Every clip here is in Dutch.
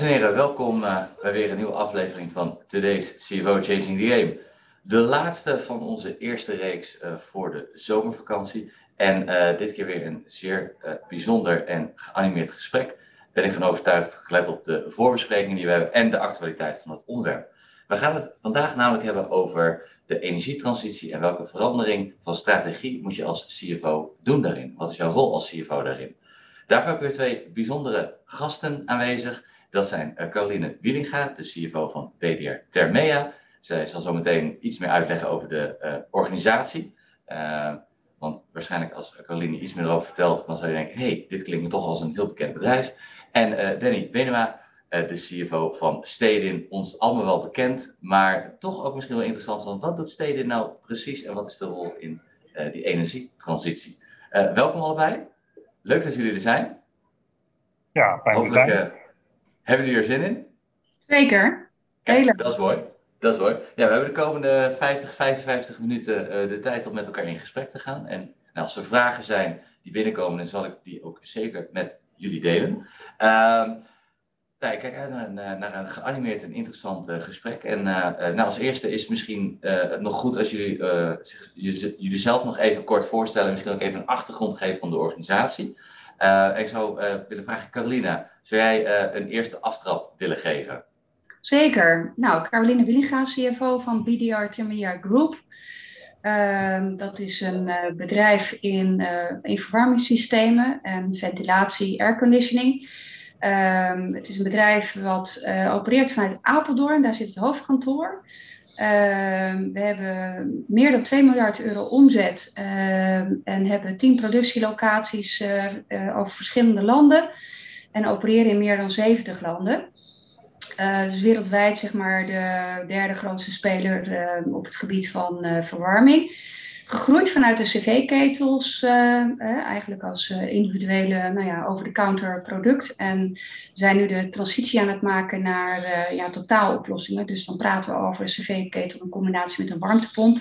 Dames en heren, welkom uh, bij weer een nieuwe aflevering van Today's CFO Changing the Game. De laatste van onze eerste reeks uh, voor de zomervakantie. En uh, dit keer weer een zeer bijzonder en geanimeerd gesprek. Ben ik van overtuigd, gelet op de voorbesprekingen die we hebben en de actualiteit van het onderwerp. We gaan het vandaag namelijk hebben over de energietransitie en welke verandering van strategie moet je als CFO doen daarin? Wat is jouw rol als CFO daarin? Daarvoor hebben we twee bijzondere gasten aanwezig. Dat zijn uh, Caroline Wielinga, de CFO van BDR Termea. Zij zal zo meteen iets meer uitleggen over de uh, organisatie. Uh, want waarschijnlijk als Caroline iets meer erover vertelt, dan zou je denken, hey, dit klinkt me toch als een heel bekend bedrijf. En Danny Benema, de CFO van Stedin, ons allemaal wel bekend, maar toch ook misschien wel interessant, want wat doet Stedin nou precies en wat is de rol in die energietransitie? welkom allebei. Leuk dat jullie er zijn. Ja, fijn Hopelijk hebben jullie er zin in? Zeker. Kijk, dat is mooi. Dat is mooi. Ja, we hebben de komende 50, 55 minuten uh, de tijd om met elkaar in gesprek te gaan. En nou, als er vragen zijn die binnenkomen, dan zal ik die ook zeker met jullie delen. Uh, nou, ik kijk uit naar, naar, een geanimeerd en interessant uh, gesprek. En nou, als eerste is misschien het nog goed als jullie, jullie zelf nog even kort voorstellen. Misschien ook even een achtergrond geven van de organisatie. Uh, ik zou uh, willen vragen, Carolina, zou jij uh, een eerste aftrap willen geven? Zeker. Nou, Caroline Willinga, CFO van BDR Termea Group. Ehm, dat is een bedrijf in, in verwarmingssystemen en ventilatie, airconditioning. Um, het is een bedrijf wat opereert vanuit Apeldoorn, daar zit het hoofdkantoor. Uh, we hebben meer dan 2 miljard euro omzet uh, en hebben 10 productielocaties uh, over verschillende landen en opereren in meer dan 70 landen. dus wereldwijd zeg maar de derde grootste speler op het gebied van verwarming gegroeid vanuit de cv-ketels, uh, uh, eigenlijk als uh, individuele nou ja, over-the-counter product. En we zijn nu de transitie aan het maken naar ja, totaaloplossingen. Dus dan praten we over een cv-ketel in combinatie met een warmtepomp.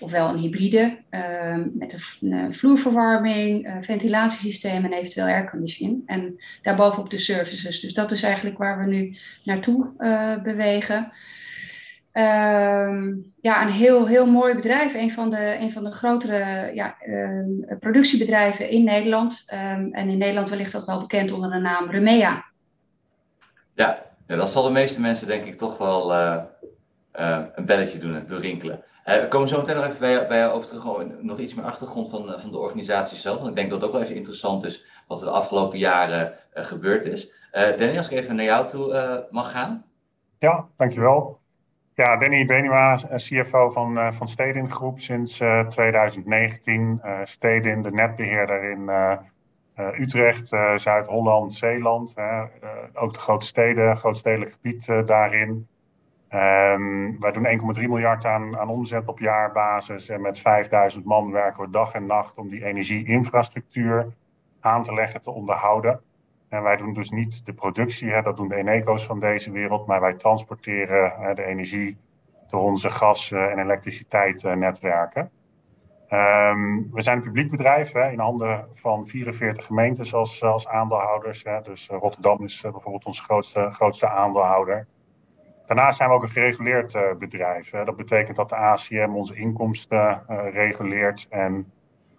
Ofwel een hybride met een vloerverwarming, ventilatiesysteem en eventueel airconditioning. En daarbovenop de services. Dus dat is eigenlijk waar we nu naartoe bewegen. Um, ja, een heel, heel mooi bedrijf. Een van de, een van de grotere ja, um, productiebedrijven in Nederland. Um, en in Nederland wellicht ook wel bekend onder de naam Remea. Ja, ja dat zal de meeste mensen denk ik toch wel uh, uh, een belletje doen, doen rinkelen. Uh, we komen zo meteen nog even bij, bij jou over terug. Oh, nog iets meer achtergrond van, van de organisatie zelf. Want ik denk dat het ook wel even interessant is wat er de afgelopen jaren gebeurd is. Danny, als ik even naar jou toe mag gaan. Ja, dankjewel. Ja, Danny Benua, CFO van, uh, van Stedin Groep sinds uh, 2019. Uh, Stedin, de netbeheerder in Utrecht, Zuid-Holland, Zeeland. ook de grote steden, grootstedelijk gebied daarin. Um, wij doen 1,3 miljard aan, aan omzet op jaarbasis. En met 5000 man werken we dag en nacht om die energieinfrastructuur aan te leggen, te onderhouden. Wij doen dus niet de productie, hè, dat doen de Eneco's van deze wereld, maar wij transporteren hè, de energie door onze gas- en elektriciteitsnetwerken. Um, we zijn een publiek bedrijf hè, in handen van 44 gemeentes als, als aandeelhouders. Hè. Dus Rotterdam is bijvoorbeeld onze grootste, grootste aandeelhouder. Daarnaast zijn we ook een gereguleerd bedrijf. Hè. Dat betekent dat de ACM onze inkomsten reguleert en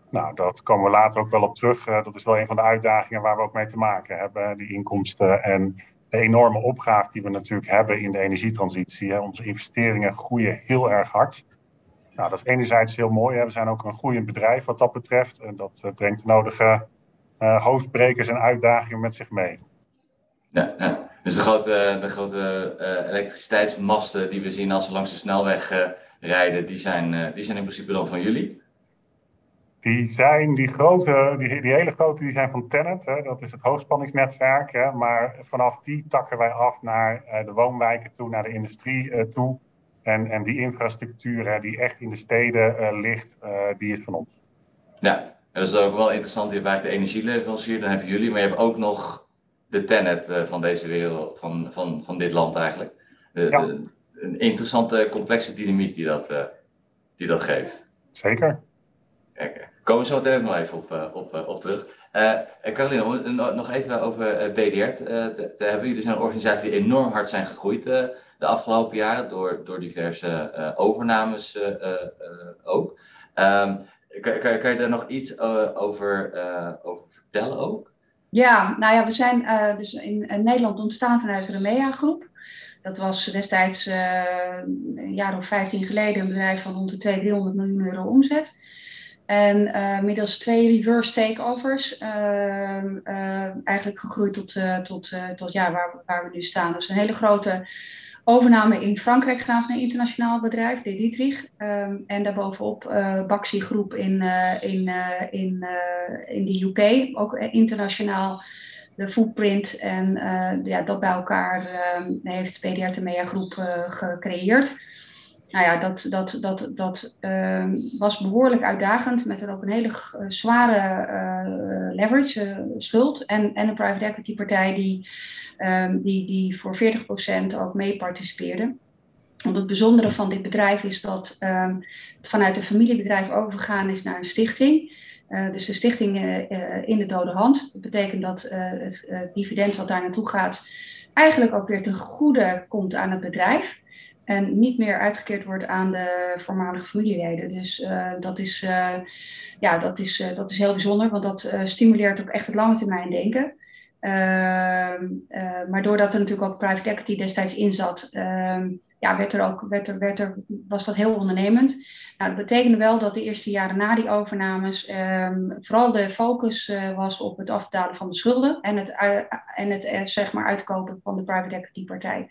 nou, dat komen we later ook wel op terug. Uh, dat is wel een van de uitdagingen waar we ook mee te maken hebben. Die inkomsten en de enorme opgave die we natuurlijk hebben in de energietransitie. Onze investeringen groeien heel erg hard. Nou, dat is enerzijds heel mooi. Hè. We zijn ook een groeiend bedrijf wat dat betreft. En dat uh, brengt de nodige uh, hoofdbrekers en uitdagingen met zich mee. Ja, ja. dus de grote, de grote elektriciteitsmasten die we zien als we langs de snelweg rijden, die zijn, die zijn in principe dan van jullie? Die zijn, die grote, die, die hele grote, die zijn van Tennet. Hè, dat is het hoogspanningsnetwerk. Hè, maar vanaf die takken wij af naar uh, de woonwijken toe, naar de industrie uh, toe. En, en die infrastructuur hè, die echt in de steden uh, ligt, die is van ons. Ja, dat is ook wel interessant. Je hebt eigenlijk de energieleverancier, dan hebben jullie. Maar je hebt ook nog de Tennet van deze wereld, van, van, van dit land eigenlijk. De, ja. de, een interessante, complexe dynamiek die dat, die dat geeft. Zeker. Komen we zo meteen nog even op, op, op terug. Caroline, om nog even over BDR te, te, hebben. Jullie zijn een organisatie die enorm hard zijn gegroeid de afgelopen jaren door, door diverse overnames ook. Um, kan, kan, je daar nog iets over, over vertellen ook? Ja, nou ja, we zijn uh, dus in, Nederland ontstaan vanuit de Remea Groep. Dat was destijds uh, een jaar of 15 geleden een bedrijf van rond de 200, 300 miljoen euro omzet. En uh, middels twee reverse takeovers ehm, eigenlijk gegroeid tot, tot, tot ja, waar, waar we nu staan. Dus een hele grote overname in Frankrijk gedaan van een internationaal bedrijf, De Dietrich. Um, en daarbovenop Baxi Groep in, in, in, in de UK, ook internationaal de footprint. En ja, dat bij elkaar um, heeft PDR Temea Groep gecreëerd. Nou ja, dat, dat, dat, dat um, was behoorlijk uitdagend met er ook een hele zware leverage, schuld en, en een private equity partij die um, die, die voor 40% ook mee participeerden. Want het bijzondere van dit bedrijf is dat het vanuit een familiebedrijf overgegaan is naar een stichting. Dus de stichting in de dode hand. Dat betekent dat het dividend wat daar naartoe gaat, eigenlijk ook weer ten goede komt aan het bedrijf. En niet meer uitgekeerd wordt aan de voormalige familieleden. Dus dat, is, ja, dat, is, dat is heel bijzonder, want dat stimuleert ook echt het lange termijn denken. Ehm, eh, maar doordat er natuurlijk ook private equity destijds in zat, ehm, ja, werd er ook, werd er, werd er, was dat heel ondernemend. Nou, dat betekende wel dat de eerste jaren na die overnames ehm, vooral de focus was op het afbetalen van de schulden en het, en het zeg maar uitkopen van de private equity partij.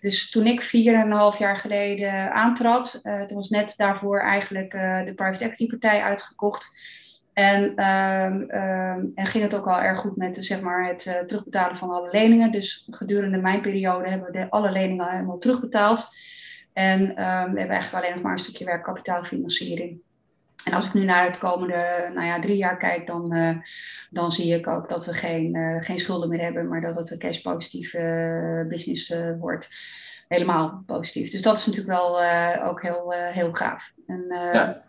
Dus toen ik vier en een half jaar geleden aantrad, toen was net daarvoor eigenlijk de private equity partij uitgekocht. En, um, um, en ging het ook al erg goed met zeg maar, het uh, terugbetalen van alle leningen. Dus gedurende mijn periode hebben we de, alle leningen helemaal terugbetaald. En um, we hebben eigenlijk alleen nog maar een stukje werkkapitaalfinanciering. En als ik nu naar het komende nou ja, drie jaar kijk, dan, uh, dan zie ik ook dat we geen, uh, geen schulden meer hebben, maar dat het een cash positieve business wordt. Helemaal positief. Dus dat is natuurlijk wel ook heel, heel gaaf. En, ja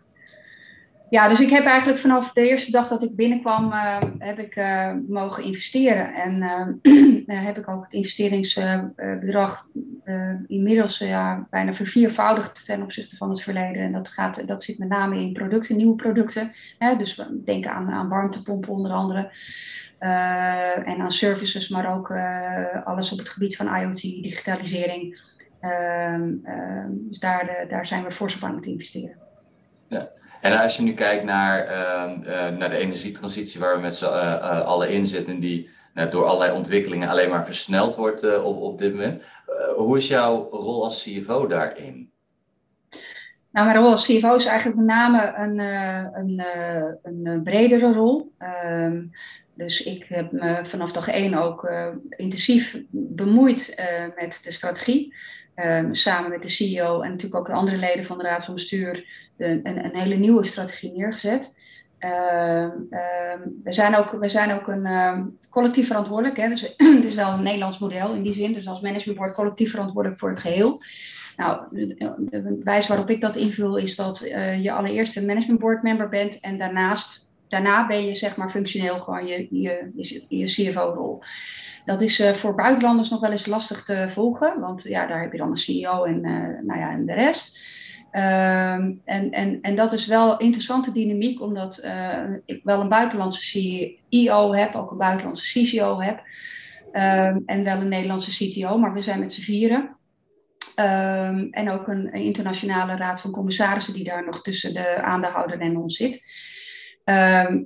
ja, dus ik heb eigenlijk vanaf de eerste dag dat ik binnenkwam, uh, heb ik uh, mogen investeren. En uh, heb ik ook het investeringsbedrag inmiddels ja, bijna verviervoudigd ten opzichte van het verleden. En dat, gaat, dat zit met name in producten, nieuwe producten. Hè, dus we denken aan, aan warmtepompen onder andere. en aan services, maar ook alles op het gebied van IoT, digitalisering. Ehm, ehm, dus daar, daar zijn we fors op aan het investeren. Ja. En als je nu kijkt naar, uh, naar de energietransitie waar we met z'n uh, allen in zitten, die nou, door allerlei ontwikkelingen alleen maar versneld wordt op, op dit moment. hoe is jouw rol als CFO daarin? Nou, mijn rol als CFO is eigenlijk met name een, een, een bredere rol. Ehm, dus ik heb me vanaf dag één ook intensief bemoeid met de strategie. Ehm, samen met de CEO en natuurlijk ook de andere leden van de Raad van Bestuur een, een, hele nieuwe strategie neergezet. Ehm, ehm, we, zijn ook, we zijn ook een collectief verantwoordelijk. Hè? Dus het is wel een Nederlands model in die zin. Dus als managementboard collectief verantwoordelijk voor het geheel. Nou, de wijze waarop ik dat invul is dat uh, je allereerst een managementboard member bent en daarnaast, daarna ben je zeg maar functioneel gewoon je, je, je CFO-rol. Dat is uh, voor buitenlanders nog wel eens lastig te volgen, want ja, daar heb je dan een CEO en, uh, nou ja, en de rest. Um, en, en, en dat is wel interessante dynamiek, omdat uh, ik wel een buitenlandse CEO heb, ook een buitenlandse CCO heb. Um, en wel een Nederlandse CTO, maar we zijn met z'n vieren. Um, en ook een, een, internationale raad van commissarissen die daar nog tussen de aandeelhouder en ons zit.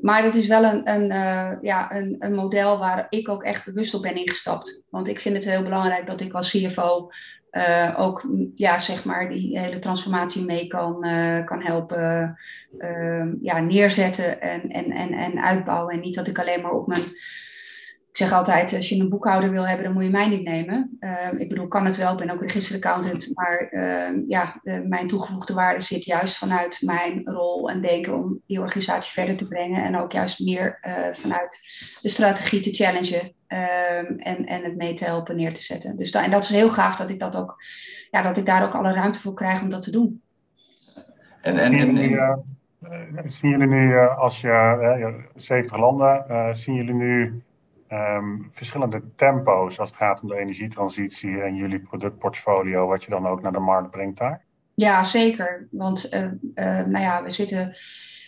Maar dat is wel een, een, uh, ja, een, een model waar ik ook echt bewust op ben ingestapt. Want ik vind het heel belangrijk dat ik als CFO uh, ook ja, zeg maar die hele transformatie mee kan, uh, kan helpen uh, ja, neerzetten en, en, en, en uitbouwen. En niet dat ik alleen maar op mijn. Ik zeg altijd, als je een boekhouder wil hebben, dan moet je mij niet nemen. ik bedoel, kan het wel, ik ben ook registeraccountant. Maar ja, mijn toegevoegde waarde zit juist vanuit mijn rol en denken om die organisatie verder te brengen. En ook juist meer vanuit de strategie te challengen. Um, en, en het mee te helpen neer te zetten. Dus dat, en dat is heel gaaf dat ik, dat ook, ja, dat ik daar ook alle ruimte voor krijg om dat te doen. En, en, en, en zien jullie nu, als je 70 landen, zien jullie nu ehm, verschillende tempo's als het gaat om de energietransitie en jullie productportfolio, wat je dan ook naar de markt brengt daar? Ja, zeker. Want nou ja, we zitten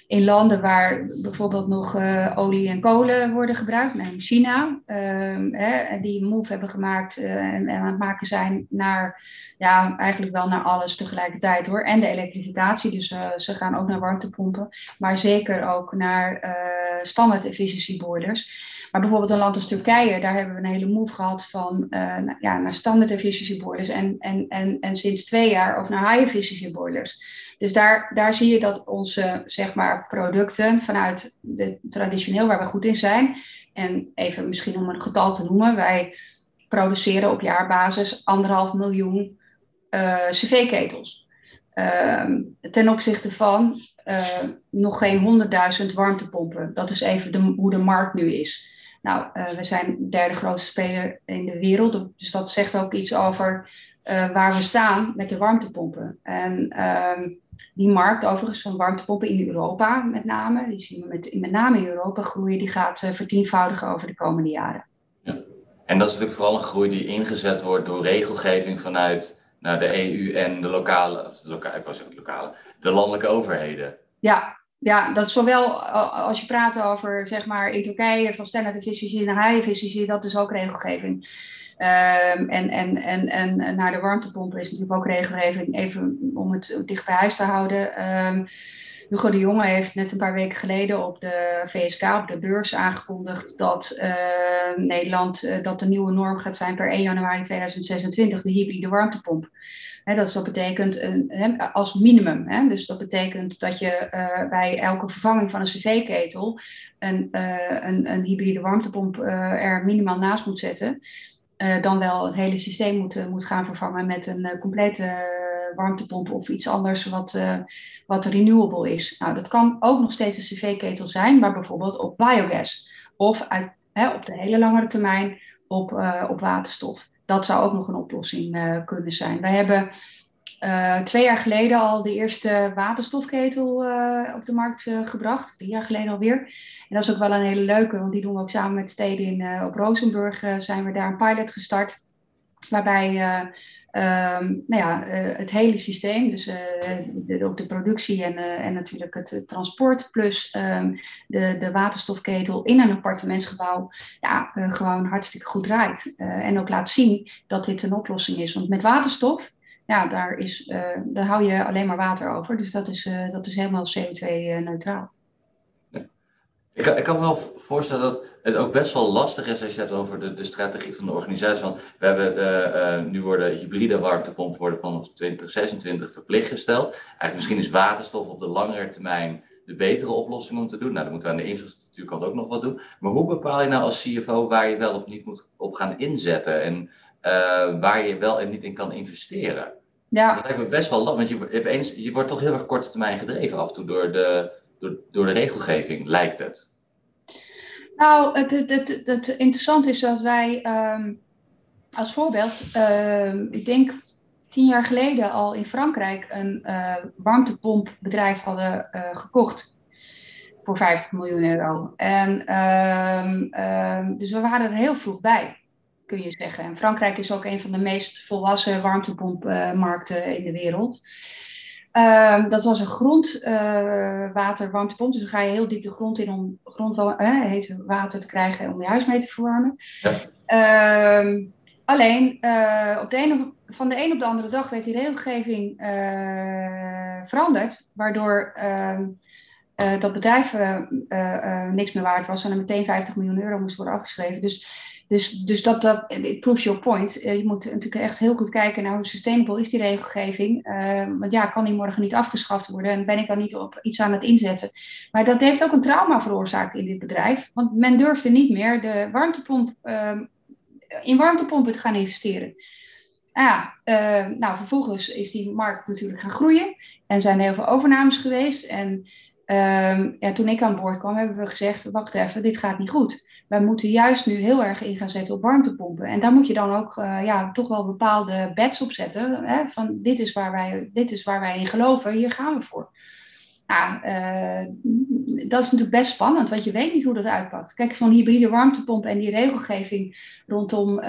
in landen waar bijvoorbeeld nog uh, olie en kolen worden gebruikt, neem China, um, hè, die move hebben gemaakt en, en, aan het maken zijn naar, ja, eigenlijk wel naar alles tegelijkertijd hoor. En de elektrificatie, dus ze gaan ook naar warmtepompen, maar zeker ook naar standaard boilers. Maar bijvoorbeeld een land als Turkije, daar hebben we een hele move gehad van uh, ja, naar standard efficiency boilers en, en, en, en sinds twee jaar ook naar high efficiency boilers. Dus daar, daar zie je dat onze zeg maar, producten vanuit de traditioneel waar we goed in zijn, en even misschien om een getal te noemen, wij produceren op jaarbasis anderhalf miljoen uh, cv-ketels. Uh, ten opzichte van uh, nog geen 100.000 warmtepompen. Dat is even hoe de markt nu is. Nou, uh, we zijn de derde grootste speler in de wereld. Dus dat zegt ook iets over uh, waar we staan met de warmtepompen. En uh, die markt overigens van warmtepompen in Europa met name, die zien we met, met name in Europa groeien, die gaat uh, vertienvoudigen over de komende jaren. Ja. En dat is natuurlijk vooral een groei die ingezet wordt door regelgeving vanuit nou, de EU en de lokale, of de lokale, lokale, de landelijke overheden. Ja, ja, dat zowel als je praat over, zeg maar, in Turkije van standaard efficiëntie naar high efficiëntie, dat is ook regelgeving. Um, en, en, en, en naar de warmtepompen is natuurlijk ook regelgeving, even om het dicht bij huis te houden. Um, Hugo de Jonge heeft net een paar weken geleden op de VSK, op de beurs, aangekondigd dat uh, Nederland, uh, dat de nieuwe norm gaat zijn per 1 januari 2026, de hybride warmtepomp. Dat, betekent een, als minimum. Dus dat betekent dat je uh, bij elke vervanging van een cv-ketel een, een, een, hybride warmtepomp er minimaal naast moet zetten. Dan wel het hele systeem moet, moet gaan vervangen met een complete warmtepomp of iets anders wat, wat renewable is. Nou, dat kan ook nog steeds een cv-ketel zijn, maar bijvoorbeeld op biogas of op de hele langere termijn op, op waterstof. Dat zou ook nog een oplossing kunnen zijn. Wij hebben uh, twee jaar geleden al de eerste waterstofketel uh, op de markt gebracht. Drie jaar geleden alweer. En dat is ook wel een hele leuke, want die doen we ook samen met steden in, op Rozenburg. zijn we daar een pilot gestart. Waarbij um, nou ja, het hele systeem, dus de, ook de productie en, en natuurlijk het transport, plus um, de, de waterstofketel in een appartementsgebouw, ja, gewoon hartstikke goed draait. en ook laat zien dat dit een oplossing is. Want met waterstof ja, daar, is, daar hou je alleen maar water over. Dus dat is, dat is helemaal CO2-neutraal. Ik, ik kan me wel voorstellen dat het ook best wel lastig is als je het hebt over de, de strategie van de organisatie. Want we hebben, uh, nu worden hybride warmtepompen worden vanaf 2026 verplicht gesteld. Eigenlijk misschien is waterstof op de langere termijn de betere oplossing om te doen. Nou, dan moeten we aan de infrastructuurkant ook nog wat doen. Maar hoe bepaal je nou als CFO waar je wel of niet moet op gaan inzetten? En uh, waar je wel en niet in kan investeren. Ja. Dat lijkt me best wel lastig, want je, eens, je wordt toch heel erg korte termijn gedreven af en toe door de, door, de regelgeving, lijkt het. Nou, het, het, het, interessante is dat wij um, als voorbeeld, uh, ik denk tien jaar geleden al in Frankrijk een uh, warmtepomppbedrijf hadden uh, gekocht voor 50 miljoen euro. En um, dus we waren er heel vroeg bij kun je zeggen. En Frankrijk is ook een van de meest volwassen warmtepompmarkten in de wereld. Um, dat was een grondwaterwarmtepomp. Uh, dus dan ga je heel diep de grond in om grondwater water te krijgen om je huis mee te verwarmen. Ja. Um, alleen uh, op de van de een op de andere dag werd die regelgeving uh, veranderd. Waardoor ehm, dat bedrijf niks meer waard was en er meteen 50 miljoen euro moest worden afgeschreven. Dus dus, dus dat, dat it proves your point. Uh, je moet natuurlijk echt heel goed kijken naar hoe sustainable is die regelgeving. Uh, want ja, kan die morgen niet afgeschaft worden en ben ik dan niet op iets aan het inzetten. Maar dat heeft ook een trauma veroorzaakt in dit bedrijf. Want men durfde niet meer de warmtepomp, uh, in warmtepompen te gaan investeren. Ja, nou vervolgens is die markt natuurlijk gaan groeien. En zijn er heel veel overnames geweest. En ehm, ja, toen ik aan boord kwam, hebben we gezegd: wacht even, dit gaat niet goed wij moeten juist nu heel erg in gaan zetten op warmtepompen. En daar moet je dan ook uh, ja, toch wel bepaalde bets op zetten. Hè? Van dit is, waar wij, dit is waar wij in geloven, hier gaan we voor. Ja, uh, dat is natuurlijk best spannend, want je weet niet hoe dat uitpakt. Kijk, zo'n hybride warmtepomp en die regelgeving rondom uh,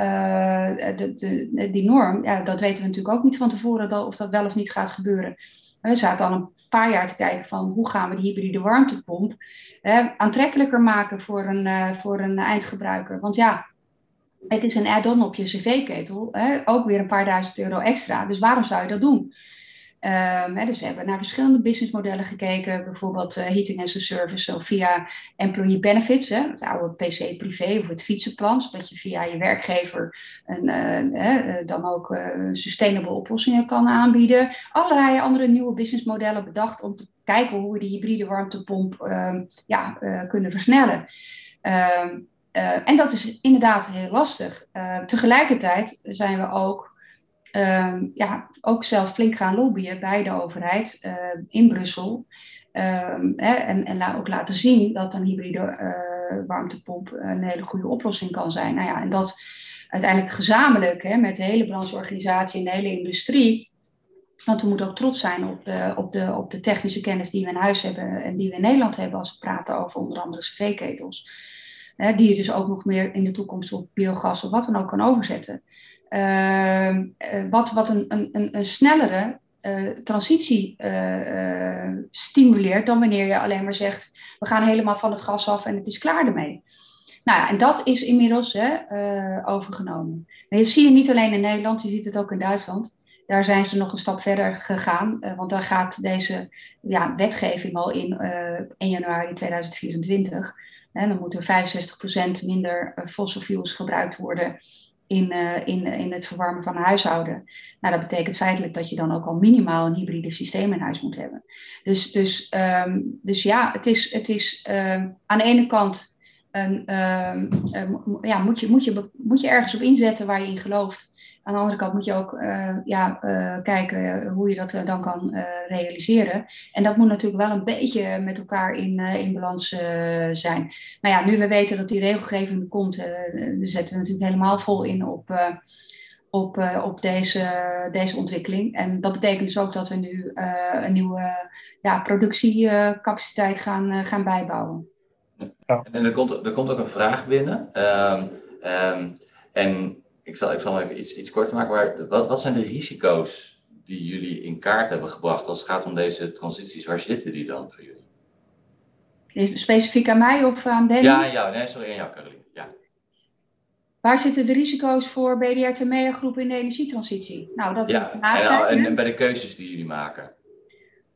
de, de, die norm, ja, dat weten we natuurlijk ook niet van tevoren of dat wel of niet gaat gebeuren. We zaten al een paar jaar te kijken van hoe gaan we die hybride warmtepomp aantrekkelijker maken voor een, uh, voor een eindgebruiker. Want ja, het is een add-on op je cv-ketel, ook weer een paar duizend euro extra. Dus waarom zou je dat doen? Um, hè, dus we hebben naar verschillende businessmodellen gekeken, bijvoorbeeld uh, heating as a service of via employee benefits, hè, het oude PC privé of het fietsenplan, zodat je via je werkgever een, uh, dan ook sustainable oplossingen kan aanbieden. Allerlei andere nieuwe businessmodellen bedacht om te kijken hoe we die hybride warmtepomp um, ja, kunnen versnellen. Um, en dat is inderdaad heel lastig. tegelijkertijd zijn we ook Ehm, ja, ook zelf flink gaan lobbyen bij de overheid uh, in Brussel. Um, hè, en, en ook laten zien dat een hybride uh, warmtepomp een hele goede oplossing kan zijn. Nou ja, en dat uiteindelijk gezamenlijk hè, met de hele brancheorganisatie en de hele industrie. Want we moeten ook trots zijn op de, op, de, op de technische kennis die we in huis hebben en die we in Nederland hebben als we praten over onder andere cv-ketels. die je dus ook nog meer in de toekomst op biogas of wat dan ook kan overzetten. Ehm, eh, wat, wat een, een, een snellere uh, transitie uh, stimuleert dan wanneer je alleen maar zegt: we gaan helemaal van het gas af en het is klaar ermee. Nou ja, en dat is inmiddels hè, overgenomen. Maar dat zie je niet alleen in Nederland, je ziet het ook in Duitsland. Daar zijn ze nog een stap verder gegaan, want daar gaat deze ja, wetgeving al in 1 januari 2024. En dan moeten 65% minder fossil fuels gebruikt worden in, uh, in, in het verwarmen van huishouden. Nou, dat betekent feitelijk dat je dan ook al minimaal een hybride systeem in huis moet hebben. Dus, dus, um, dus ja, het is, het is um, aan de ene kant een, um, ja, moet, je, moet, je, moet je ergens op inzetten waar je in gelooft. Aan de andere kant moet je ook uh, ja, uh, kijken hoe je dat uh, dan kan realiseren. En dat moet natuurlijk wel een beetje met elkaar in, in balans zijn. Maar ja, nu we weten dat die regelgeving er komt, zetten we natuurlijk helemaal vol in op, op, op deze, deze ontwikkeling. En dat betekent dus ook dat we nu een nieuwe ja, productiecapaciteit gaan, gaan bijbouwen. Ja. En er komt, er komt ook een vraag binnen. Um, um, en ik zal, ik zal even iets, iets korter maken. Maar wat, wat zijn de risico's die jullie in kaart hebben gebracht als het gaat om deze transities? Waar zitten die dan voor jullie? Specifiek aan mij of aan Danny? Ja, aan jou. Nee, sorry, aan jou, Caroline. Ja. Waar zitten de risico's voor BDR Temea groep in de energietransitie? Nou, dat ja, en, en, bij de keuzes die jullie maken?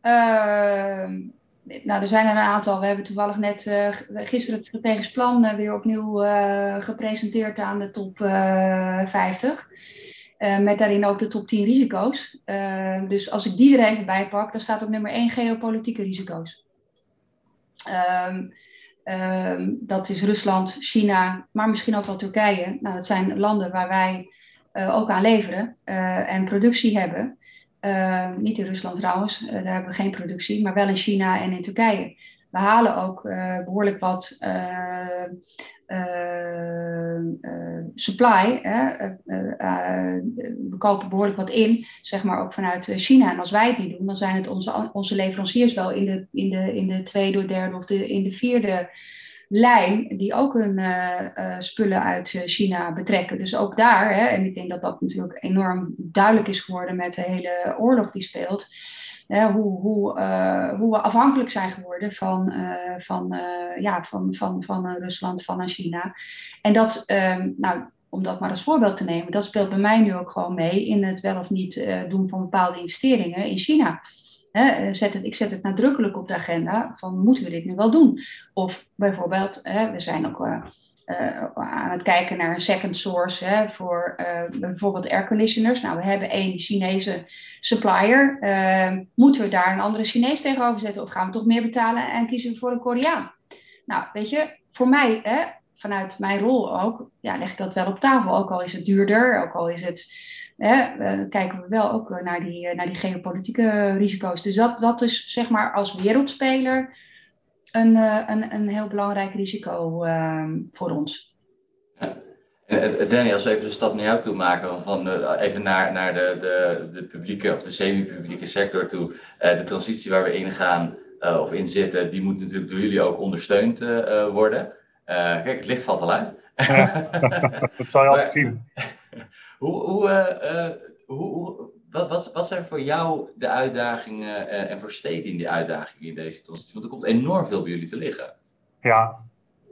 Uh, nou, er zijn er een aantal. We hebben toevallig net uh, gisteren het strategisch plan uh, weer opnieuw uh, gepresenteerd aan de top 50. met daarin ook de top 10 risico's. dus als ik die er even bij pak, dan staat op nummer 1 geopolitieke risico's. Um, um, dat is Rusland, China, maar misschien ook wel Turkije. Nou, dat zijn landen waar wij ook aan leveren en productie hebben. Uh, niet in Rusland trouwens, uh, daar hebben we geen productie, maar wel in China en in Turkije. We halen ook uh, behoorlijk wat supply. we kopen behoorlijk wat in, zeg maar ook vanuit China. En als wij het niet doen, dan zijn het onze, onze leveranciers wel in de, in, de, in de tweede, derde of de, in de vierde lijn die ook hun uh, uh, spullen uit uh, China betrekken. Dus ook daar, hè, en ik denk dat dat natuurlijk enorm duidelijk is geworden met de hele oorlog die speelt. hoe, hoe, hoe we afhankelijk zijn geworden van, van, ja, van, van, van Rusland, van China. En dat, ehm, nou, om dat maar als voorbeeld te nemen, dat speelt bij mij nu ook gewoon mee in het wel of niet doen van bepaalde investeringen in China. Zet het, ik zet het nadrukkelijk op de agenda van moeten we dit nu wel doen? Of bijvoorbeeld, we zijn ook uh, uh, aan het kijken naar een second source voor uh, bijvoorbeeld airconditioners. Nou, we hebben één Chinese supplier. moeten we daar een andere Chinees tegenover zetten of gaan we toch meer betalen en kiezen we voor een Koreaan? Nou, weet je, voor mij, vanuit mijn rol ook, ja, leg ik dat wel op tafel. Ook al is het duurder, ook al is het hè, kijken we wel ook eh, naar die, eh, naar die geopolitieke risico's. Dus dat, dat is zeg maar als wereldspeler een, eh, een, een heel belangrijk risico ehm, voor ons. Danny, als we even de stap naar jou toe maken, van even naar, naar de, de, de publieke of de semi-publieke sector toe, de transitie waar we in gaan of in zitten, die moeten natuurlijk door jullie ook ondersteund worden. kijk, het licht valt al uit. dat zal je altijd zien. hoe, hoe, hoe, wat, wat, zijn voor jou de uitdagingen en voor steden in die uitdagingen in deze transitie? Want er komt enorm veel bij jullie te liggen. Ja,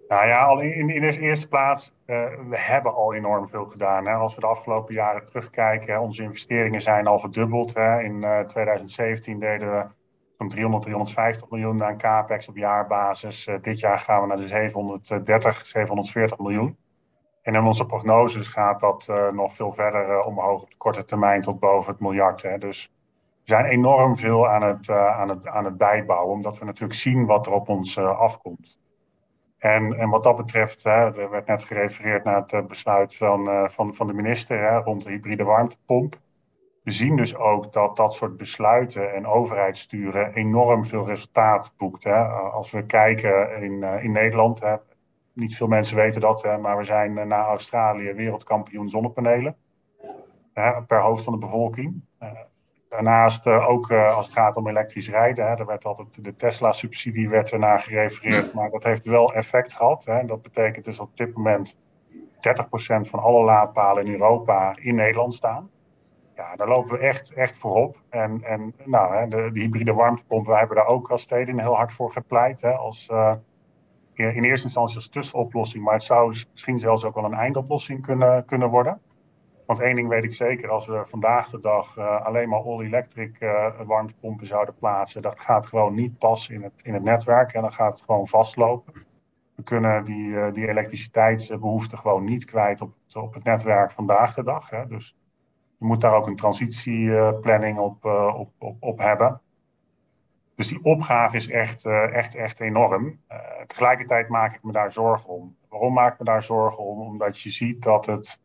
nou ja, al in, in de eerste plaats, uh, we hebben al enorm veel gedaan. Hè. Als we de afgelopen jaren terugkijken, onze investeringen zijn al verdubbeld. Hè. In uh, eh, 2017 deden we zo'n 300, 350 miljoen aan capex op jaarbasis. Dit jaar gaan we naar de 730, 740 miljoen. En in onze prognoses gaat dat nog veel verder omhoog op de korte termijn tot boven het miljard. Hè. Dus we zijn enorm veel aan het, aan, het, aan het bijbouwen, omdat we natuurlijk zien wat er op ons afkomt. En, en wat dat betreft, hè, er werd net gerefereerd naar het eh, besluit van, van, van de minister hè, rond de hybride warmtepomp. We zien dus ook dat dat soort besluiten en overheidssturen enorm veel resultaat boekt. Hè. Als we kijken in, in Nederland, hè, niet veel mensen weten dat, maar we zijn na Australië wereldkampioen zonnepanelen per hoofd van de bevolking. Daarnaast uh, ook als het gaat om elektrisch rijden. Hè, er werd altijd de Tesla-subsidie werd ernaar gerefereerd, maar dat heeft wel effect gehad. Hè. Dat betekent dus op dit moment 30% van alle laadpalen in Europa in Nederland staan. Ja, daar lopen we echt, echt voorop. En, en nou, hè, de, de, hybride warmtepomp, wij hebben daar ook als steden heel hard voor gepleit. Hè, als, uh, in eerste instantie als tussenoplossing, maar het zou misschien zelfs ook wel een eindoplossing kunnen, kunnen worden. Want één ding weet ik zeker, als we vandaag de dag uh, alleen maar all-electric uh, warmtepompen zouden plaatsen, dat gaat gewoon niet passen in het, in het netwerk en dan gaat het gewoon vastlopen. We kunnen die, uh, die elektriciteitsbehoefte gewoon niet kwijt op het, op het netwerk vandaag de dag. Hè. Dus je moet daar ook een transitieplanning op, op, op, op hebben. Dus die opgave is echt, echt, echt enorm. tegelijkertijd maak ik me daar zorgen om. Waarom maak ik me daar zorgen om? Omdat je ziet dat het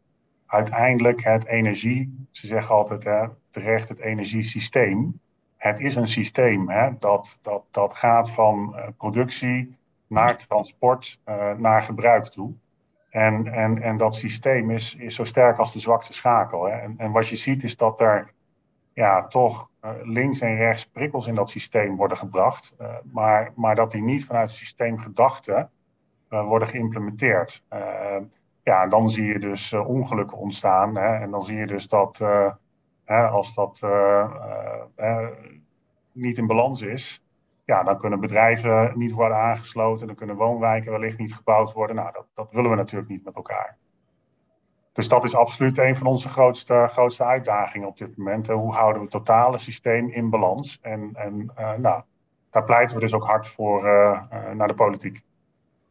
uiteindelijk het energie, ze zeggen altijd hè, terecht het energiesysteem. Het is een systeem hè, dat, dat, dat gaat van uh, productie naar transport, naar gebruik toe. En, en, en dat systeem is, is zo sterk als de zwakste schakel. Hè. En, en wat je ziet is dat er ja, toch uh, links en rechts prikkels in dat systeem worden gebracht, maar, maar dat die niet vanuit het systeemgedachte worden geïmplementeerd ja, dan zie je dus ongelukken ontstaan. Hè, en dan zie je dus dat hè, als dat niet in balans is, ja, dan kunnen bedrijven niet worden aangesloten, dan kunnen woonwijken wellicht niet gebouwd worden. Nou, dat, dat willen we natuurlijk niet met elkaar. Dus dat is absoluut een van onze grootste, grootste uitdagingen op dit moment. Hoe houden we het totale systeem in balans? En, en nou, daar pleiten we dus ook hard voor naar de politiek.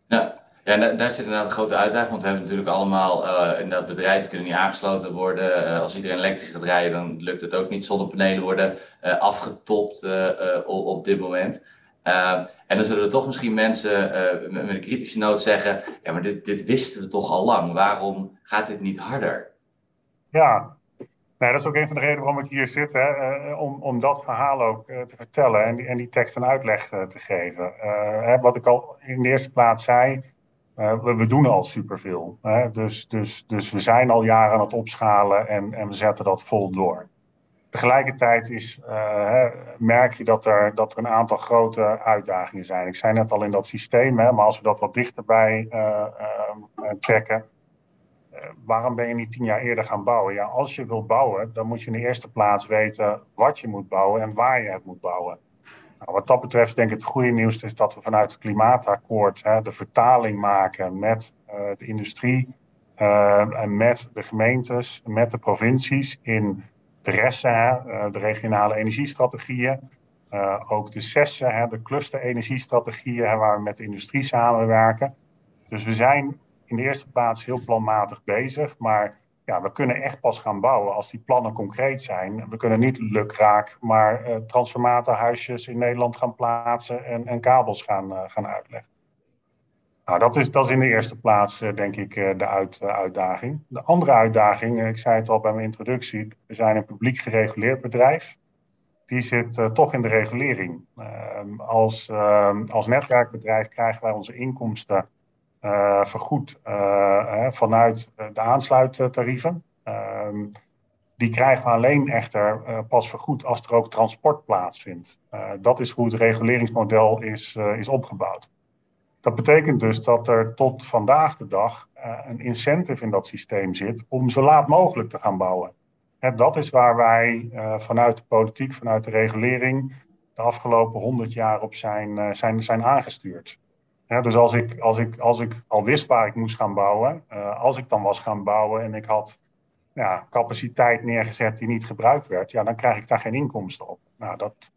Ja, ja, daar zit inderdaad een grote uitdaging, want we hebben natuurlijk allemaal, uh, inderdaad, bedrijven kunnen niet aangesloten worden. Als iedereen elektrisch gaat rijden, dan lukt het ook niet. Zonnepanelen worden afgetopt op, op, dit moment. En dan zullen er toch misschien mensen met, met, een kritische noot zeggen, ja, maar dit, dit wisten we toch al lang. Waarom gaat dit niet harder? Ja, dat is ook een van de redenen waarom ik hier zit, hè, om, om dat verhaal ook te vertellen en die, en die tekst een uitleg te geven. Wat ik al in de eerste plaats zei, we, we, doen al superveel. Hè? Dus, dus, dus we zijn al jaren aan het opschalen en, en we zetten dat vol door. Tegelijkertijd is, hè, merk je dat er, dat er een aantal grote uitdagingen zijn. Ik zei net al in dat systeem, hè, maar als we dat wat dichterbij uh, checken. waarom ben je niet tien jaar eerder gaan bouwen? Ja, als je wil bouwen, dan moet je in de eerste plaats weten wat je moet bouwen en waar je het moet bouwen. Nou, wat dat betreft denk ik het goede nieuws is dat we vanuit het klimaatakkoord hè, de vertaling maken met de industrie en met de gemeentes, met de provincies in de resten, uh, de regionale energiestrategieën. ook de zessen, de cluster-energiestrategieën waar we met de industrie samenwerken. Dus we zijn in de eerste plaats heel planmatig bezig, maar ja, we kunnen echt pas gaan bouwen als die plannen concreet zijn. We kunnen niet lukraak maar uh, transformatorhuisjes in Nederland gaan plaatsen en, en kabels gaan, gaan uitleggen. Nou, dat is, dat is in de eerste plaats, uh, denk ik, de uit, uitdaging. De andere uitdaging, ik zei het al bij mijn introductie, we zijn een publiek gereguleerd bedrijf. Die zit toch in de regulering. Ehm, als, ehm, als netwerkbedrijf krijgen wij onze inkomsten vergoed vanuit de aansluittarieven. Um, die krijgen we alleen echter pas vergoed als er ook transport plaatsvindt. dat is hoe het reguleringsmodel is, is opgebouwd. Dat betekent dus dat er tot vandaag de dag een incentive in dat systeem zit om zo laat mogelijk te gaan bouwen. dat is waar wij vanuit de politiek, vanuit de regulering, de afgelopen honderd jaar op zijn, zijn, zijn aangestuurd dus als ik, als, ik, als ik al wist waar ik moest gaan bouwen, als ik dan was gaan bouwen en ik had ja, capaciteit neergezet die niet gebruikt werd, ja, dan krijg ik daar geen inkomsten op. Nou, dat,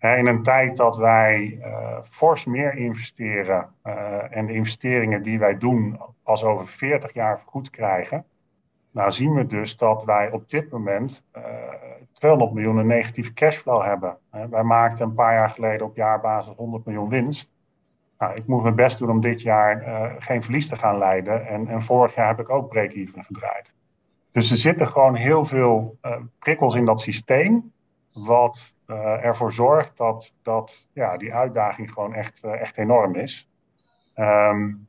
in een tijd dat wij uh, fors meer investeren uh, en de investeringen die wij doen pas over 40 jaar goed krijgen, nou zien we dus dat wij op dit moment 200 miljoen negatieve cashflow hebben. wij maakten een paar jaar geleden op jaarbasis 100 miljoen winst. Nou, ik moet mijn best doen om dit jaar uh, geen verlies te gaan leiden. En, en vorig jaar heb ik ook break-even gedraaid. Dus er zitten gewoon heel veel uh, prikkels in dat systeem. Wat uh, ervoor zorgt dat, dat ja, die uitdaging gewoon echt, echt enorm is. Um,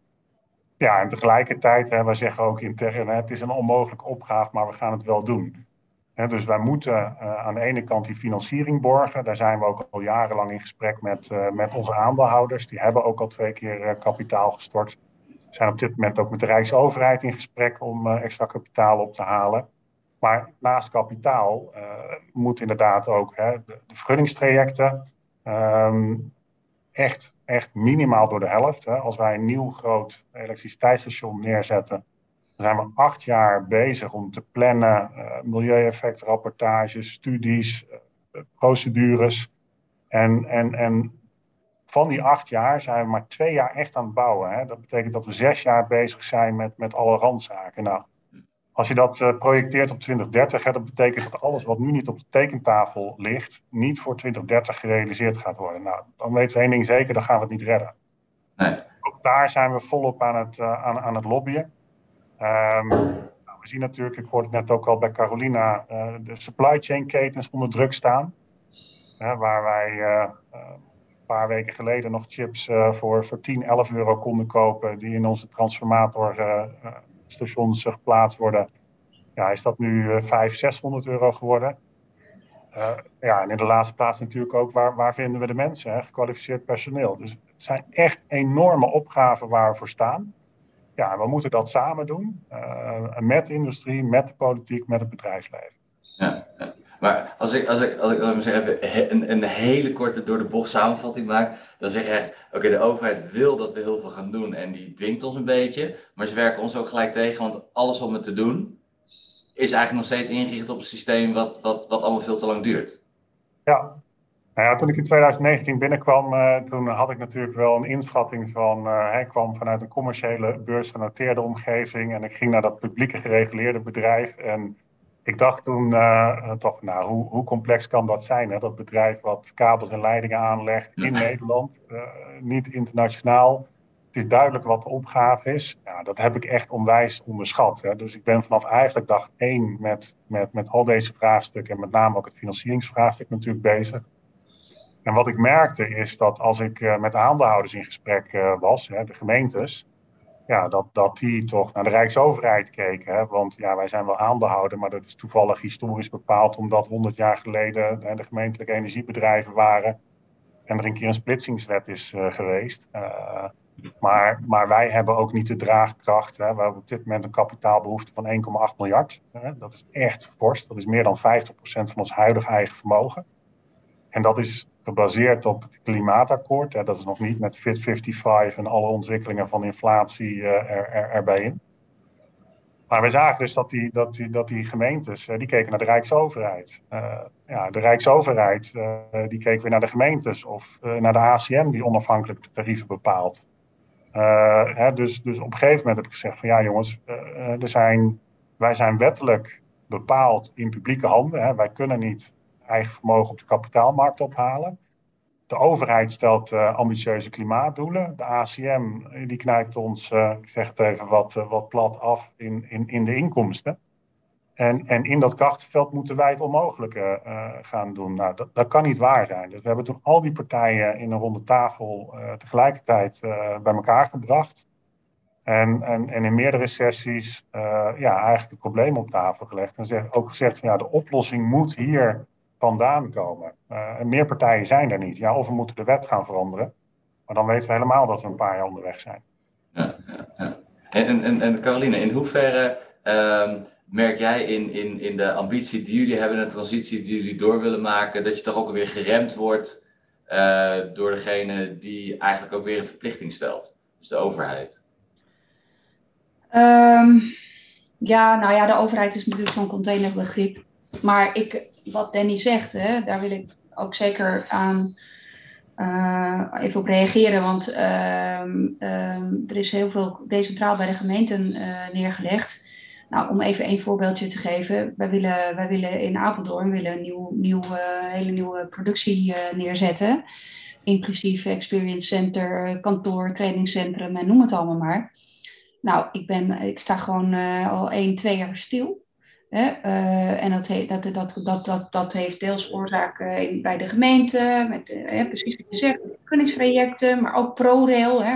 ja, en tegelijkertijd, hè, wij zeggen ook intern, het is een onmogelijke opgave, maar we gaan het wel doen dus wij moeten uh, aan de ene kant die financiering borgen. Daar zijn we ook al jarenlang in gesprek met, met onze aandeelhouders. Die hebben ook al twee keer kapitaal gestort. We zijn op dit moment ook met de Rijksoverheid in gesprek om extra kapitaal op te halen. Maar naast kapitaal moet inderdaad ook hè, de, vergunningstrajecten um, echt, echt minimaal door de helft. Hè. Als wij een nieuw groot elektriciteitsstation neerzetten, zijn we acht jaar bezig om te plannen, uh, milieueffectrapportages, studies, uh, procedures. En, en, en van die acht jaar zijn we maar twee jaar echt aan het bouwen. Hè. Dat betekent dat we zes jaar bezig zijn met, met alle randzaken. Nou, als je dat uh, projecteert op 2030, hè, dat betekent dat alles wat nu niet op de tekentafel ligt, niet voor 2030 gerealiseerd gaat worden. Nou, dan weten we één ding zeker, dan gaan we het niet redden. Nee. Ook daar zijn we volop aan het, aan, aan het lobbyen. Um, nou, we zien natuurlijk, ik hoorde het net ook al bij Carolina, uh, de supply chain ketens onder druk staan. Uh, waar wij een paar weken geleden nog chips voor, voor 10, 11 euro konden kopen, die in onze transformatorstations geplaatst worden. Ja, is dat nu 500, 600 euro geworden. ja, en in de laatste plaats natuurlijk ook, waar, waar vinden we de mensen, hè? gekwalificeerd personeel. Dus het zijn echt enorme opgaven waar we voor staan ja, we moeten dat samen doen. Uh, met de industrie, met de politiek, met het bedrijfsleven. Ja. Maar als ik, als ik, als ik, een, een hele korte door de bocht samenvatting maak, dan zeg je eigenlijk, oké, de overheid wil dat we heel veel gaan doen en die dwingt ons een beetje, maar ze werken ons ook gelijk tegen, want alles om het te doen is eigenlijk nog steeds ingericht op een systeem wat, wat, wat allemaal veel te lang duurt. Ja, nou ja, toen ik in 2019 binnenkwam, uh, toen had ik natuurlijk wel een inschatting van. Uh, hij kwam vanuit een commerciële beursgenoteerde omgeving en ik ging naar dat publieke gereguleerde bedrijf. En ik dacht toen uh, toch, nou, hoe, hoe, complex kan dat zijn? Hè? Dat bedrijf wat kabels en leidingen aanlegt in Nederland, niet internationaal. Het is duidelijk wat de opgave is. Ja, dat heb ik echt onwijs onderschat. Hè? Dus ik ben vanaf eigenlijk dag één met, met, met al deze vraagstukken en met name ook het financieringsvraagstuk natuurlijk bezig. En wat ik merkte is dat als ik uh, met aandeelhouders in gesprek was, hè, de gemeentes, ja, dat, dat die toch naar de Rijksoverheid keken. Hè, want ja, wij zijn wel aandeelhouder, maar dat is toevallig historisch bepaald omdat 100 jaar geleden hè, de gemeentelijke energiebedrijven waren en er een keer een splitsingswet is uh, geweest. maar, maar wij hebben ook niet de draagkracht. Hè. We hebben op dit moment een kapitaalbehoefte van 1,8 miljard. Hè. Dat is echt fors. Dat is meer dan 50% van ons huidige eigen vermogen. En dat is gebaseerd op het klimaatakkoord. Hè, dat is nog niet met Fit 55 en alle ontwikkelingen van inflatie uh, er, er, erbij in. Maar we zagen dus dat die, dat dat die gemeentes, die keken naar de Rijksoverheid. Uh, ja, de Rijksoverheid, die keek weer naar de gemeentes of naar de ACM die onafhankelijk de tarieven bepaalt. Hè, dus, dus op een gegeven moment heb ik gezegd van ja jongens, er zijn, wij zijn wettelijk bepaald in publieke handen. Hè. Wij kunnen niet eigen vermogen op de kapitaalmarkt ophalen. De overheid stelt uh, ambitieuze klimaatdoelen. De ACM die knijpt ons, uh, ik zeg het even wat, wat plat af, in, in, in de inkomsten. En, en in dat krachtenveld moeten wij het onmogelijke gaan doen. Nou, dat, kan niet waar zijn. Dus we hebben toen al die partijen in een ronde tafel tegelijkertijd bij elkaar gebracht. En, en, in meerdere sessies ja, eigenlijk het probleem op tafel gelegd. En ook gezegd van ja, de oplossing moet hier vandaan komen. en meer partijen zijn er niet. Ja, of we moeten de wet gaan veranderen. Maar dan weten we helemaal dat we een paar jaar onderweg zijn. Ja, ja, ja. En, en, en Caroline, in hoeverre ehm, merk jij in, in, in de ambitie die jullie hebben, de transitie die jullie door willen maken, dat je toch ook weer geremd wordt uh, door degene die eigenlijk ook weer een verplichting stelt, dus de overheid? Um, ja, nou ja, de overheid is natuurlijk zo'n containerbegrip. Maar ik, wat Danny zegt, hè, daar wil ik ook zeker aan uh, even op reageren. Want uh, er is heel veel decentraal bij de gemeenten uh, neergelegd. Nou, om even een voorbeeldje te geven. Wij willen, wij willen in Apeldoorn willen een nieuw, nieuw, hele nieuwe productie neerzetten. Inclusief experience center, kantoor, trainingscentrum en noem het allemaal maar. Nou, ik, ben, ik sta gewoon al één, twee jaar stil. Uh, en dat, dat, dat, dat, dat, heeft deels oorzaken bij de gemeente, met, uh, precies wat je zegt, maar ook ProRail. Hè.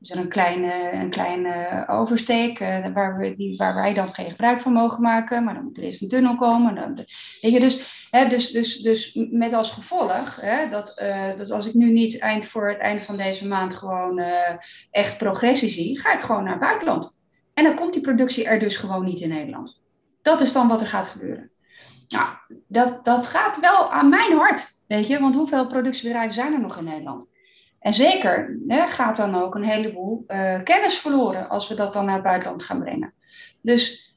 er een kleine, een kleine oversteek uh, waar, we, die, waar wij dan geen gebruik van mogen maken, maar dan moet er eerst een tunnel komen. Dan, dus, hè, dus, dus, dus met als gevolg hè, dat, dat als ik nu niet eind voor het einde van deze maand gewoon echt progressie zie, ga ik gewoon naar het buitenland. En dan komt die productie er dus gewoon niet in Nederland. Dat is dan wat er gaat gebeuren. Nou, dat, dat gaat wel aan mijn hart, weet je, want hoeveel productiebedrijven zijn er nog in Nederland? En zeker hè, gaat dan ook een heleboel uh, kennis verloren als we dat dan naar het buitenland gaan brengen. Dus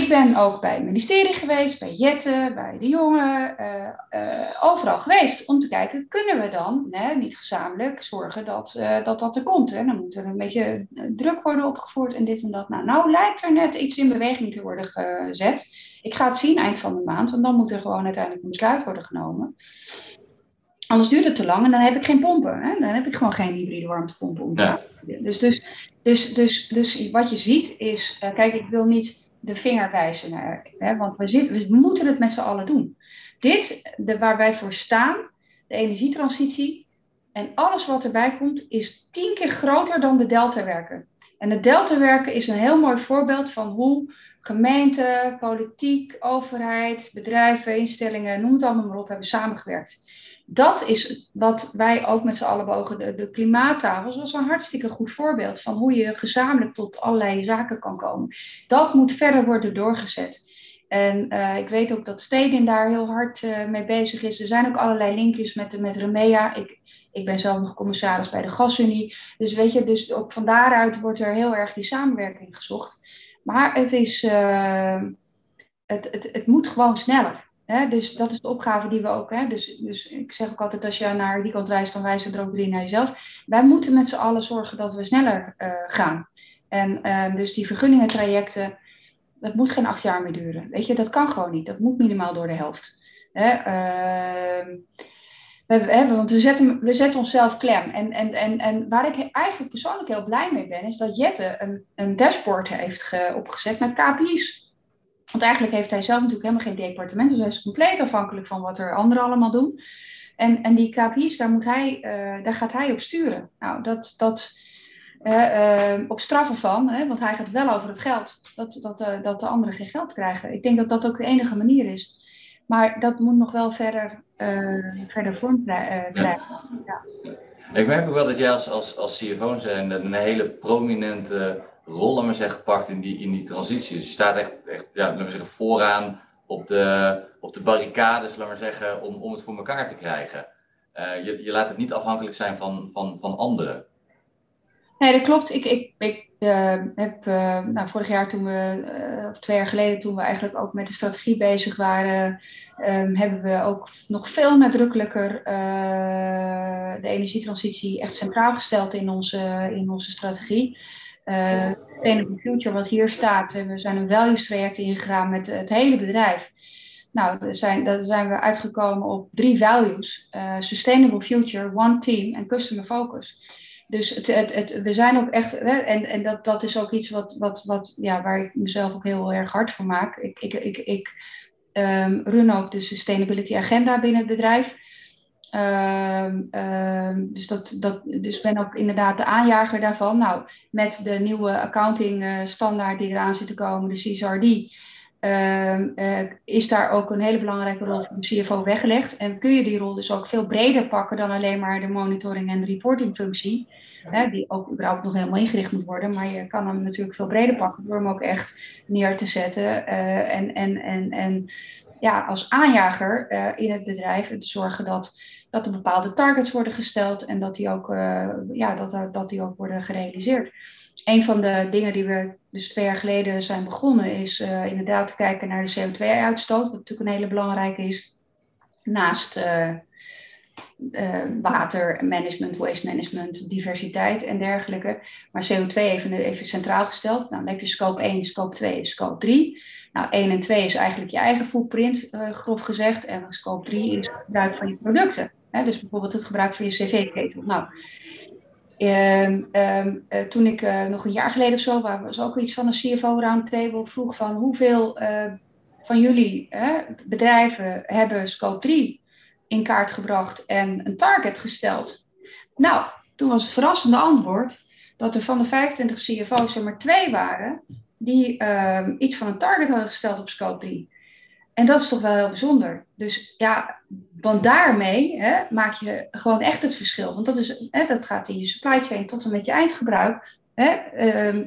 ik ben ook bij het ministerie geweest, bij Jette, bij de jongen, uh, uh, overal geweest om te kijken, kunnen we dan hè, niet gezamenlijk zorgen dat, uh, dat dat er komt. Hè? Dan moet er een beetje druk worden opgevoerd en dit en dat. Nou, nou lijkt er net iets in beweging te worden gezet. Ik ga het zien eind van de maand, want dan moet er gewoon uiteindelijk een besluit worden genomen. Anders duurt het te lang en dan heb ik geen pompen. Hè? Dan heb ik gewoon geen hybride warmtepompen. Om ja. dus, dus, dus, dus, dus wat je ziet is, kijk, ik wil niet de vinger wijzen naar. Hè? Want we, zitten, we moeten het met z'n allen doen. Dit, de, waar wij voor staan, de energietransitie en alles wat erbij komt, is tien keer groter dan de deltawerken. En de deltawerken is een heel mooi voorbeeld van hoe gemeente, politiek, overheid, bedrijven, instellingen, noem het allemaal maar op, hebben samengewerkt dat is wat wij ook met z'n allen bogen. De, de klimaattafels was een hartstikke goed voorbeeld van hoe je gezamenlijk tot allerlei zaken kan komen. Dat moet verder worden doorgezet. En uh, ik weet ook dat Stedin daar heel hard uh, mee bezig is. Er zijn ook allerlei linkjes met, met Remea. Ik, ik ben zelf nog commissaris bij de Gasunie. Dus weet je, dus ook van daaruit wordt er heel erg die samenwerking gezocht. Maar het is, uh, het, het, het moet gewoon sneller dus dat is de opgave die we ook. Hè, dus, dus ik zeg ook altijd: als je naar die kant wijst, dan wijst er ook drie naar jezelf. Wij moeten met z'n allen zorgen dat we sneller uh, gaan. En uh, dus die vergunningentrajecten, dat moet geen acht jaar meer duren. Weet je, dat kan gewoon niet. Dat moet minimaal door de helft. Hè, uh, we, want we zetten, we zetten onszelf klem. En, en, en, en waar ik eigenlijk persoonlijk heel blij mee ben, is dat Jette een, een dashboard heeft ge, opgezet met KPI's. Want eigenlijk heeft hij zelf natuurlijk helemaal geen departement. Dus hij is compleet afhankelijk van wat er anderen allemaal doen. En, en die KPI's, daar, moet hij, uh, daar gaat hij op sturen. Nou, dat, dat uh, op straffen van, hè, want hij gaat wel over het geld. Dat, dat, dat de anderen geen geld krijgen. Ik denk dat dat ook de enige manier is. Maar dat moet nog wel verder, verder vorm krijgen. Ja. Ik merk ook wel dat jij als, als, als CFO zijn een hele prominente rollen maar zeggen, gepakt in die, in die transitie. Dus je staat echt, echt ja, laten we zeggen, vooraan op de, op de barricades, laten we zeggen, om, om het voor elkaar te krijgen. Uh, je, je laat het niet afhankelijk zijn van, van, van anderen. Nee, dat klopt. Ik, ik, ik uh, heb uh, nou, vorig jaar toen we, of twee jaar geleden, toen we eigenlijk ook met de strategie bezig waren, um, hebben we ook nog veel nadrukkelijker de energietransitie echt centraal gesteld in onze, in onze strategie. Sustainable Future, wat hier staat, we zijn een values traject ingegaan met het hele bedrijf. Nou, daar zijn, daar zijn we uitgekomen op drie values: uh, Sustainable Future, One Team en Customer Focus. Dus het, het, we zijn ook echt, hè, en, en dat, dat is ook iets wat, wat, wat, ja, waar ik mezelf ook heel erg hard voor maak. Ik, ik, ik, ik um, run ook de Sustainability Agenda binnen het bedrijf. Ehm, ehm, dus, dat, dat, dus ben ook inderdaad de aanjager daarvan. Nou, met de nieuwe accounting uh, standaard die eraan zit te komen, de CSRD, ehm, eh, is daar ook een hele belangrijke rol voor de CFO weggelegd. En kun je die rol dus ook veel breder pakken dan alleen maar de monitoring en reporting functie. Hè, die ook überhaupt nog helemaal ingericht moet worden. Maar je kan hem natuurlijk veel breder pakken door hem ook echt neer te zetten. Uh, en, en, en, en ja, als aanjager in het bedrijf te zorgen dat dat er bepaalde targets worden gesteld en dat die ook, uh, ja, dat, dat die ook worden gerealiseerd. Een van de dingen die we dus twee jaar geleden zijn begonnen, is uh, inderdaad te kijken naar de CO2-uitstoot, wat natuurlijk een hele belangrijke is, naast uh, watermanagement, waste management, diversiteit en dergelijke. Maar CO2 even, even centraal gesteld. Nou, dan heb je scope 1, scope 2 en scope 3. Nou, 1 en 2 is eigenlijk je eigen footprint, grof gezegd. En scope 3 is het gebruik van je producten. Hè, dus bijvoorbeeld het gebruik van je cv-ketel. Nou, um, um, uh, toen ik uh, nog een jaar geleden of zo, waar was ook iets van een CFO roundtable, vroeg van hoeveel uh, van jullie bedrijven hebben scope 3 in kaart gebracht en een target gesteld. Nou, toen was het verrassende antwoord dat er van de 25 CFO's er maar twee waren die ehm, iets van een target hadden gesteld op scope 3. En dat is toch wel heel bijzonder. Dus ja, want daarmee hè, maak je gewoon echt het verschil. Want dat, is, hè, dat gaat in je supply chain tot en met je eindgebruik. Hè, ehm,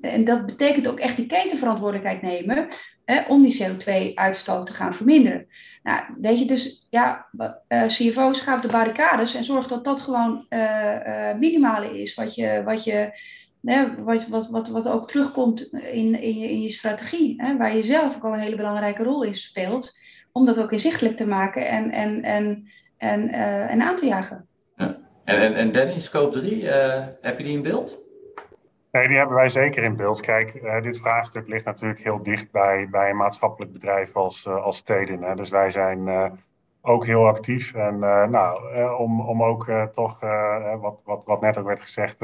en dat betekent ook echt die ketenverantwoordelijkheid nemen hè, om die CO2-uitstoot te gaan verminderen. Nou, weet je, dus ja, uh, CFO's gaan op de barricades en zorg dat dat gewoon uh, uh, minimale is wat je, wat je hè, wat, wat, wat, wat ook terugkomt in, in, je, in je strategie, hè, waar je zelf ook al een hele belangrijke rol in speelt, om dat ook inzichtelijk te maken en, en, en, en, uh, en aan te jagen. Ja. En, en, en Danny, scope 3, uh, eh, heb je die in beeld? Nee, die hebben wij zeker in beeld. Kijk, uh, dit vraagstuk ligt natuurlijk heel dicht bij, bij een maatschappelijk bedrijf als, als Stedin. Hè. Dus wij zijn ook heel actief. En uh, nou, uh, om, om ook uh, toch, wat, wat, wat net ook werd gezegd,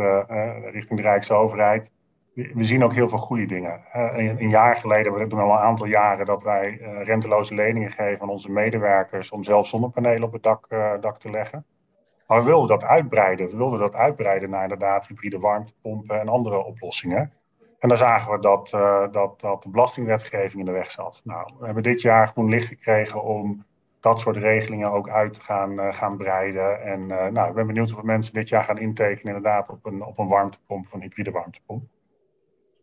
richting de Rijksoverheid. We zien ook heel veel goede dingen. Een, een, jaar geleden, we doen al een aantal jaren, dat wij renteloze leningen geven aan onze medewerkers om zelf zonnepanelen op het dak, dak te leggen. Maar we wilden dat uitbreiden. We wilden dat uitbreiden naar inderdaad hybride warmtepompen en andere oplossingen. En daar zagen we dat, dat, dat de belastingwetgeving in de weg zat. Nou, we hebben dit jaar groen licht gekregen om dat soort regelingen ook uit te gaan, uh, gaan breiden. En uh, nou, ik ben benieuwd hoeveel mensen dit jaar gaan intekenen inderdaad op een, op een warmtepomp, of een hybride warmtepomp.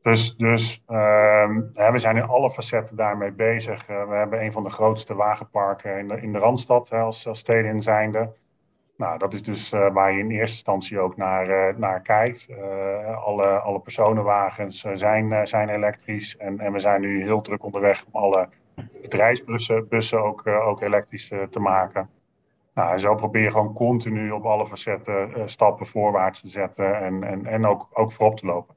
Dus, dus uh, we zijn in alle facetten daarmee bezig. Uh, we hebben een van de grootste wagenparken in de, in de Randstad hè, als, als steden zijnde. Nou, dat is dus waar je in eerste instantie ook naar, naar kijkt. alle, alle personenwagens zijn, zijn elektrisch. En, en we zijn nu heel druk onderweg om alle bedrijfsbussen bussen ook, uh, ook elektrisch te, te maken. Nou, en zo probeer je gewoon continu op alle facetten uh, stappen voorwaarts te zetten en, en, en ook, ook voorop te lopen.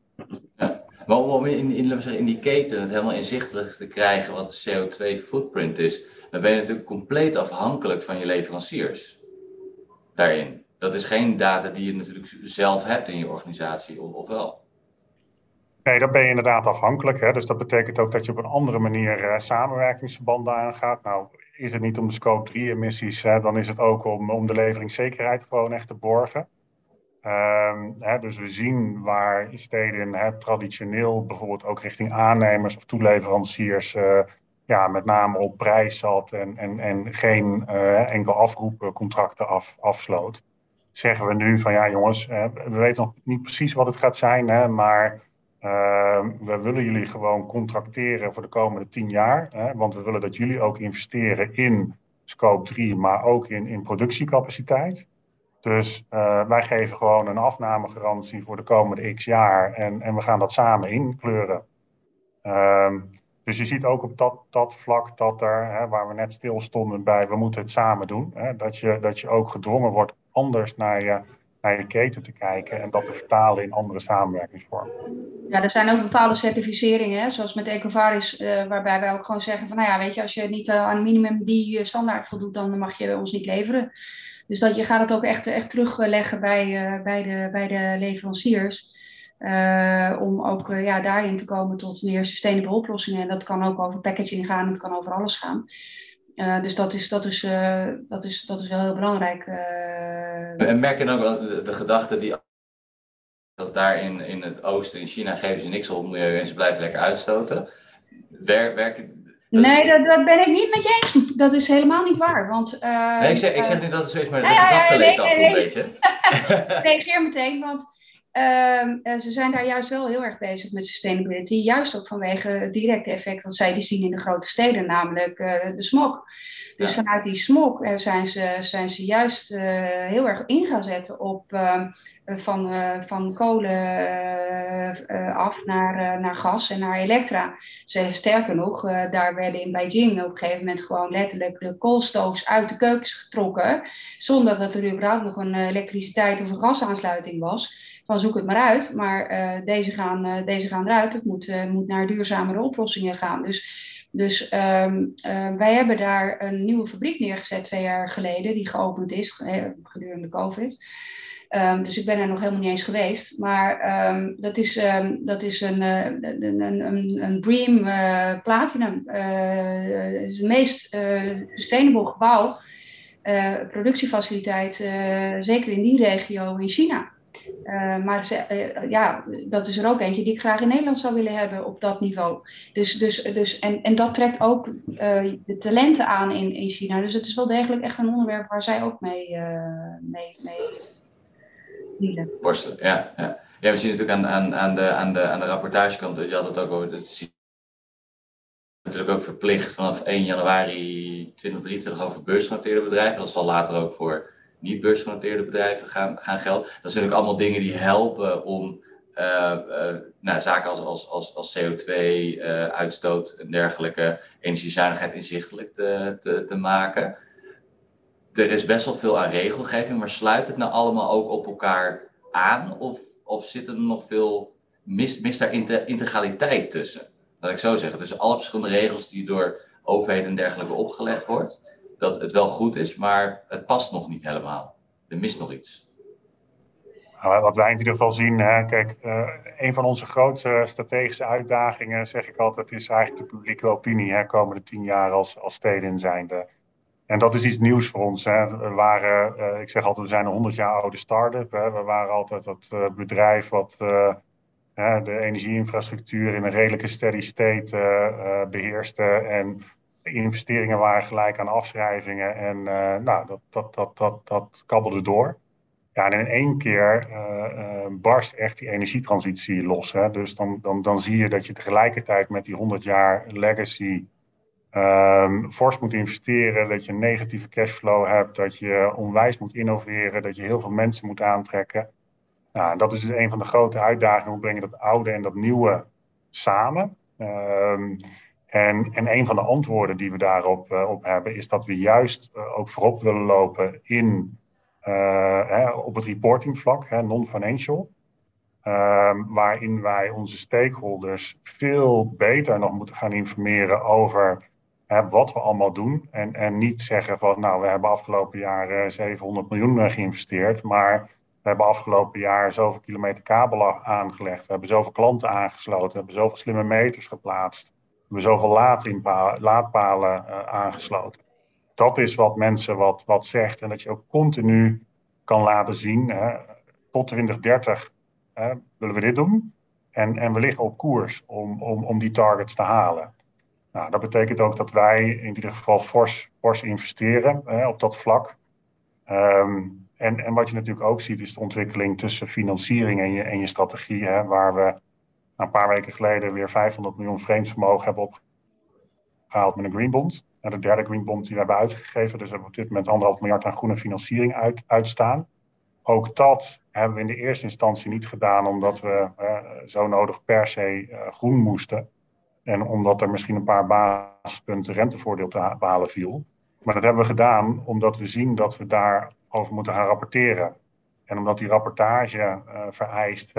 Maar om in, in, in die keten het helemaal inzichtelijk te krijgen wat de CO2-footprint is, dan ben je natuurlijk compleet afhankelijk van je leveranciers daarin. Dat is geen data die je natuurlijk zelf hebt in je organisatie, of, of wel? Nee, dan ben je inderdaad afhankelijk. Hè? Dus dat betekent ook dat je op een andere manier uh, samenwerkingsverbanden aangaat. Nou, is het niet om de scope 3 emissies, dan is het ook om, om de leveringszekerheid gewoon echt te borgen. Um, hè, dus we zien waar steden traditioneel bijvoorbeeld ook richting aannemers of toeleveranciers uh, ja, met name op prijs zat en, en, en geen uh, enkel afroepcontracten af, afsloot. Zeggen we nu van ja jongens, we weten nog niet precies wat het gaat zijn, hè, maar uh, we willen jullie gewoon contracteren voor de komende tien jaar. Hè, want we willen dat jullie ook investeren in scope 3, maar ook in, in productiecapaciteit. Dus uh, wij geven gewoon een afnamegarantie voor de komende x jaar en, en we gaan dat samen inkleuren. Uh, dus je ziet ook op dat, dat vlak dat er, hè, waar we net stil stonden bij, we moeten het samen doen. Hè, dat, je, dat je ook gedwongen wordt anders naar je naar je keten te kijken en dat te vertalen in andere samenwerkingsvormen. Ja, er zijn ook bepaalde certificeringen, hè, zoals met Ecovaris, uh, waarbij wij ook gewoon zeggen van, nou ja, weet je, als je niet uh, aan minimum die uh, standaard voldoet, dan mag je ons niet leveren. Dus dat je gaat het ook echt, echt terugleggen bij, bij, de, bij de leveranciers. om ook ja, daarin te komen tot meer sustainable oplossingen. En dat kan ook over packaging gaan, het kan over alles gaan. Dus dat is, dat, is, dat, is, dat is wel heel belangrijk. En merk je dan wel de, de gedachte die dat daar in, in het oosten, in China, geven ze niks op milieu en ze blijven lekker uitstoten. Wer, werken, Nee, dat, dat, ben ik niet met je eens. Dat is helemaal niet waar. Want, uh, nee, ik zeg, ik zeg niet dat het zo is, maar de gedachte leeft af een beetje. reageer meteen, want uh, ze zijn daar juist wel heel erg bezig met sustainability. Juist ook vanwege het directe effect dat zij die zien in de grote steden, namelijk uh, de smog. Dus vanuit die smog uh, zijn, ze, zijn ze juist heel erg in gaan zetten op ehm, van, van kolen af naar, naar gas en naar elektra. Ze, sterker nog, daar werden in Beijing op een gegeven moment gewoon letterlijk de koolstoofs uit de keukens getrokken. Zonder dat er überhaupt nog een elektriciteit of een gasaansluiting was van zoek het maar uit. Maar uh, deze, gaan, uh, deze gaan eruit. Het moet, uh, moet naar duurzamere oplossingen gaan. Dus, dus um, wij hebben daar een nieuwe fabriek neergezet twee jaar geleden, die geopend is gedurende COVID. Um, dus ik ben er nog helemaal niet eens geweest. Maar um, dat, is, dat is een, een, een, een Bream Platinum. het het meest sustainable gebouw, productiefaciliteit, zeker in die regio in China. Uh, maar ze, uh, ja, dat is er ook eentje die ik graag in Nederland zou willen hebben op dat niveau. Dus, dus, dus, en, en dat trekt ook uh, de talenten aan in, in China. Dus het is wel degelijk echt een onderwerp waar zij ook mee, mee, mee dealen. Ja, ja. Ja, we zien natuurlijk aan, aan, aan, de, aan, de, aan de rapportagekant, je had het ook over, het natuurlijk ook verplicht vanaf 1 januari 2023 over beursgenoteerde bedrijven. Dat zal later ook voor niet beursgenoteerde bedrijven gaan, gaan gelden. Dat zijn natuurlijk allemaal dingen die helpen om uh, uh, nou, zaken als, als, als, als CO2-uitstoot uh, en dergelijke energiezuinigheid inzichtelijk te, te, te, maken. Er is best wel veel aan regelgeving, maar sluit het nou allemaal ook op elkaar aan? Of, of zit er nog veel, mist, mist daar integraliteit tussen? Laat ik zo zeggen, tussen alle verschillende regels die door overheden en dergelijke opgelegd wordt dat het wel goed is, maar het past nog niet helemaal. Er mist nog iets. Nou, wat wij in ieder geval zien, hè, kijk, uh, een van onze grote strategische uitdagingen, zeg ik altijd, is eigenlijk de publieke opinie, hè, komende tien jaar als, als steden zijnde. En dat is iets nieuws voor ons. Hè. We waren, uh, ik zeg altijd, we zijn een 100 jaar oude start-up. Hè. We waren altijd dat uh, bedrijf wat de energieinfrastructuur in een redelijke steady state beheerste. En investeringen waren gelijk aan afschrijvingen en uh, nou, dat, dat, dat, dat, dat kabbelde door. Ja, en in één keer uh, uh, barst echt die energietransitie los. Hè? Dus dan, dan, dan zie je dat je tegelijkertijd met die 100 jaar legacy um, fors moet investeren, dat je een negatieve cashflow hebt, dat je onwijs moet innoveren, dat je heel veel mensen moet aantrekken. Nou, dat is dus een van de grote uitdagingen. Hoe breng je dat oude en dat nieuwe samen? Um, en, en een van de antwoorden die we daarop uh, op hebben, is dat we juist uh, ook voorop willen lopen in, uh, hè, op het reportingvlak, non-financial. Ehm, waarin wij onze stakeholders veel beter nog moeten gaan informeren over wat we allemaal doen. En, en niet zeggen van, nou, we hebben afgelopen jaar 700 miljoen geïnvesteerd, maar we hebben afgelopen jaar zoveel kilometer kabel aangelegd, we hebben zoveel klanten aangesloten, we hebben zoveel slimme meters geplaatst we zoveel laadpalen uh, aangesloten. Dat is wat mensen wat, wat zegt. En dat je ook continu kan laten zien, hè, tot 2030 hè, willen we dit doen. En, en we liggen op koers om, om, om die targets te halen. Nou, dat betekent ook dat wij in ieder geval fors, fors investeren hè, op dat vlak. Um, en, en wat je natuurlijk ook ziet is de ontwikkeling tussen financiering en je, en je strategie. Hè, waar we een paar weken geleden weer 500 miljoen vreemdsvermogen hebben opgehaald met een greenbond. En de derde greenbond die we hebben uitgegeven. Dus we hebben op dit moment anderhalf miljard aan groene financiering uit, uitstaan. Ook dat hebben we in de eerste instantie niet gedaan omdat we uh, zo nodig per se uh, groen moesten. En omdat er misschien een paar basispunten rentevoordeel te behalen viel. Maar dat hebben we gedaan omdat we zien dat we daarover moeten gaan rapporteren. En omdat die rapportage uh, vereist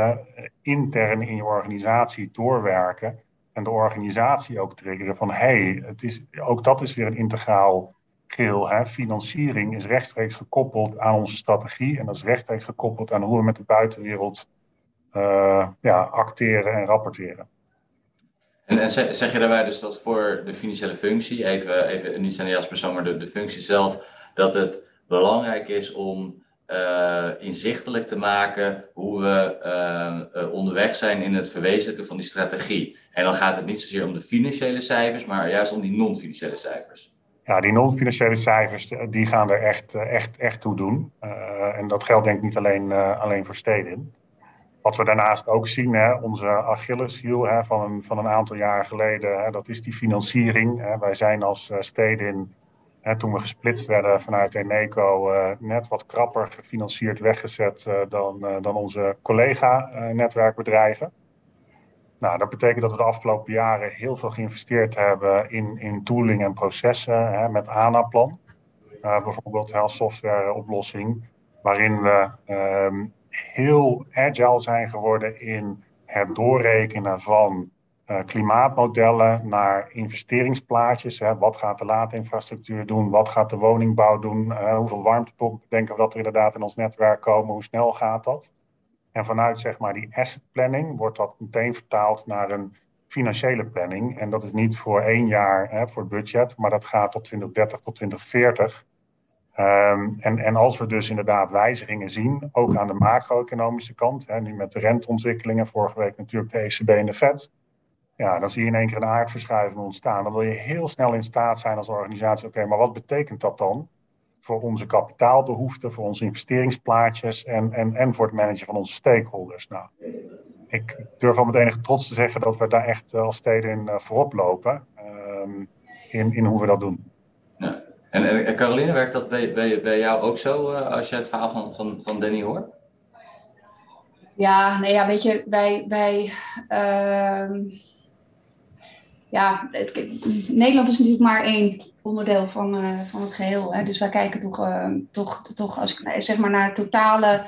intern in je organisatie doorwerken en de organisatie ook triggeren van hey, het is, ook dat is weer een integraal geheel. Hè. Financiering is rechtstreeks gekoppeld aan onze strategie en dat is rechtstreeks gekoppeld aan hoe we met de buitenwereld uh, ja, acteren en rapporteren. En, en zeg je daarbij dus dat voor de financiële functie, even, even niet zijn als persoon, maar de, de functie zelf, dat het belangrijk is om uh, inzichtelijk te maken hoe we uh, onderweg zijn in het verwezenlijken van die strategie. En dan gaat het niet zozeer om de financiële cijfers, maar juist om die non-financiële cijfers. Ja, die non-financiële cijfers die gaan er echt, echt, echt toe doen. En dat geldt denk ik niet alleen, alleen voor steden. Wat we daarnaast ook zien, hè, onze Achilleshiel hè, van, een, van een aantal jaren geleden, hè, dat is die financiering. Hè. Wij zijn als steden toen we gesplitst werden vanuit Eneco, uh, net wat krapper gefinancierd weggezet uh, dan, uh, dan onze collega-netwerkbedrijven. Nou, dat betekent dat we de afgelopen jaren heel veel geïnvesteerd hebben in, in tooling en processen hè, met ANA-plan. bijvoorbeeld als softwareoplossing, waarin we ehm, heel agile zijn geworden in het doorrekenen van uh, klimaatmodellen naar investeringsplaatjes. Hè. Wat gaat de laadinfrastructuur doen? Wat gaat de woningbouw doen? Uh, hoeveel warmtepompen denken we dat er inderdaad in ons netwerk komen? Hoe snel gaat dat? En vanuit zeg maar, die asset planning wordt dat meteen vertaald naar een financiële planning. En dat is niet voor één jaar hè, voor het budget, maar dat gaat tot 2030 tot 2040. Um, en, en als we dus inderdaad wijzigingen zien, ook aan de macro-economische kant, hè, nu met de renteontwikkelingen, vorige week natuurlijk de ECB en de Fed, ja, dan zie je in één keer een aardverschuiving ontstaan. Dan wil je heel snel in staat zijn als organisatie, oké, maar wat betekent dat dan voor onze kapitaalbehoeften, voor onze investeringsplaatjes en, en, en voor het managen van onze stakeholders? Nou, ik durf al met enige trots te zeggen dat we daar echt eh, als steden in uh, voorop lopen um, in, in hoe we dat doen. Ja. En, en Caroline, werkt dat bij, bij, bij jou ook zo uh, als je het verhaal van, van, van Danny hoort? Ja, nee, ja, weet je, wij, wij uh, ja, Nederland is natuurlijk maar één onderdeel van, uh, van het geheel. Hè. Dus wij kijken toch, uh, toch, toch als ik zeg maar naar het totale